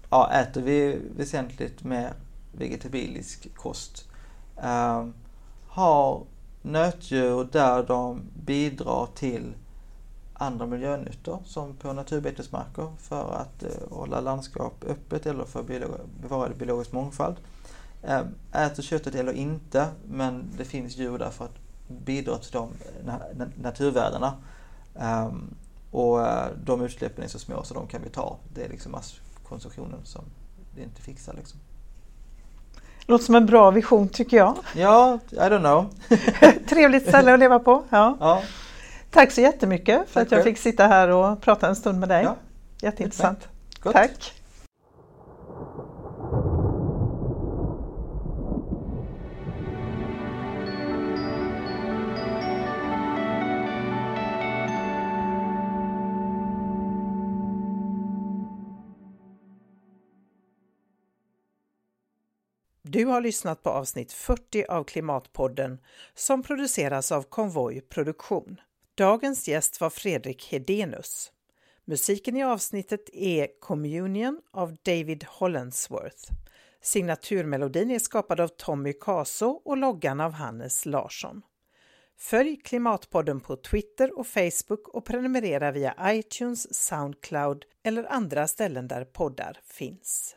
ja, äter vi väsentligt mer vegetabilisk kost. Eh, har nötdjur där de bidrar till andra miljönyttor som på naturbetesmarker för att eh, hålla landskap öppet eller för att biolo- bevara biologisk mångfald. Eh, äter köttet eller inte men det finns djur där för att bidra till de na- na- naturvärdena. Ehm, och eh, de utsläppen är så små så de kan vi ta. Det är liksom masskonsumtionen som det inte fixar. Liksom. Låter som en bra vision tycker jag. Ja, I don't know. Trevligt ställe att leva på. Ja. Ja, Tack så jättemycket för Tack att jag själv. fick sitta här och prata en stund med dig. Ja, Jätteintressant. gott. Tack. Du har lyssnat på avsnitt 40 av Klimatpodden som produceras av Konvoj Produktion. Dagens gäst var Fredrik Hedenius. Musiken i avsnittet är Communion av David Hollandsworth. Signaturmelodin är skapad av Tommy Caso och loggan av Hannes Larsson. Följ Klimatpodden på Twitter och Facebook och prenumerera via iTunes, Soundcloud eller andra ställen där poddar finns.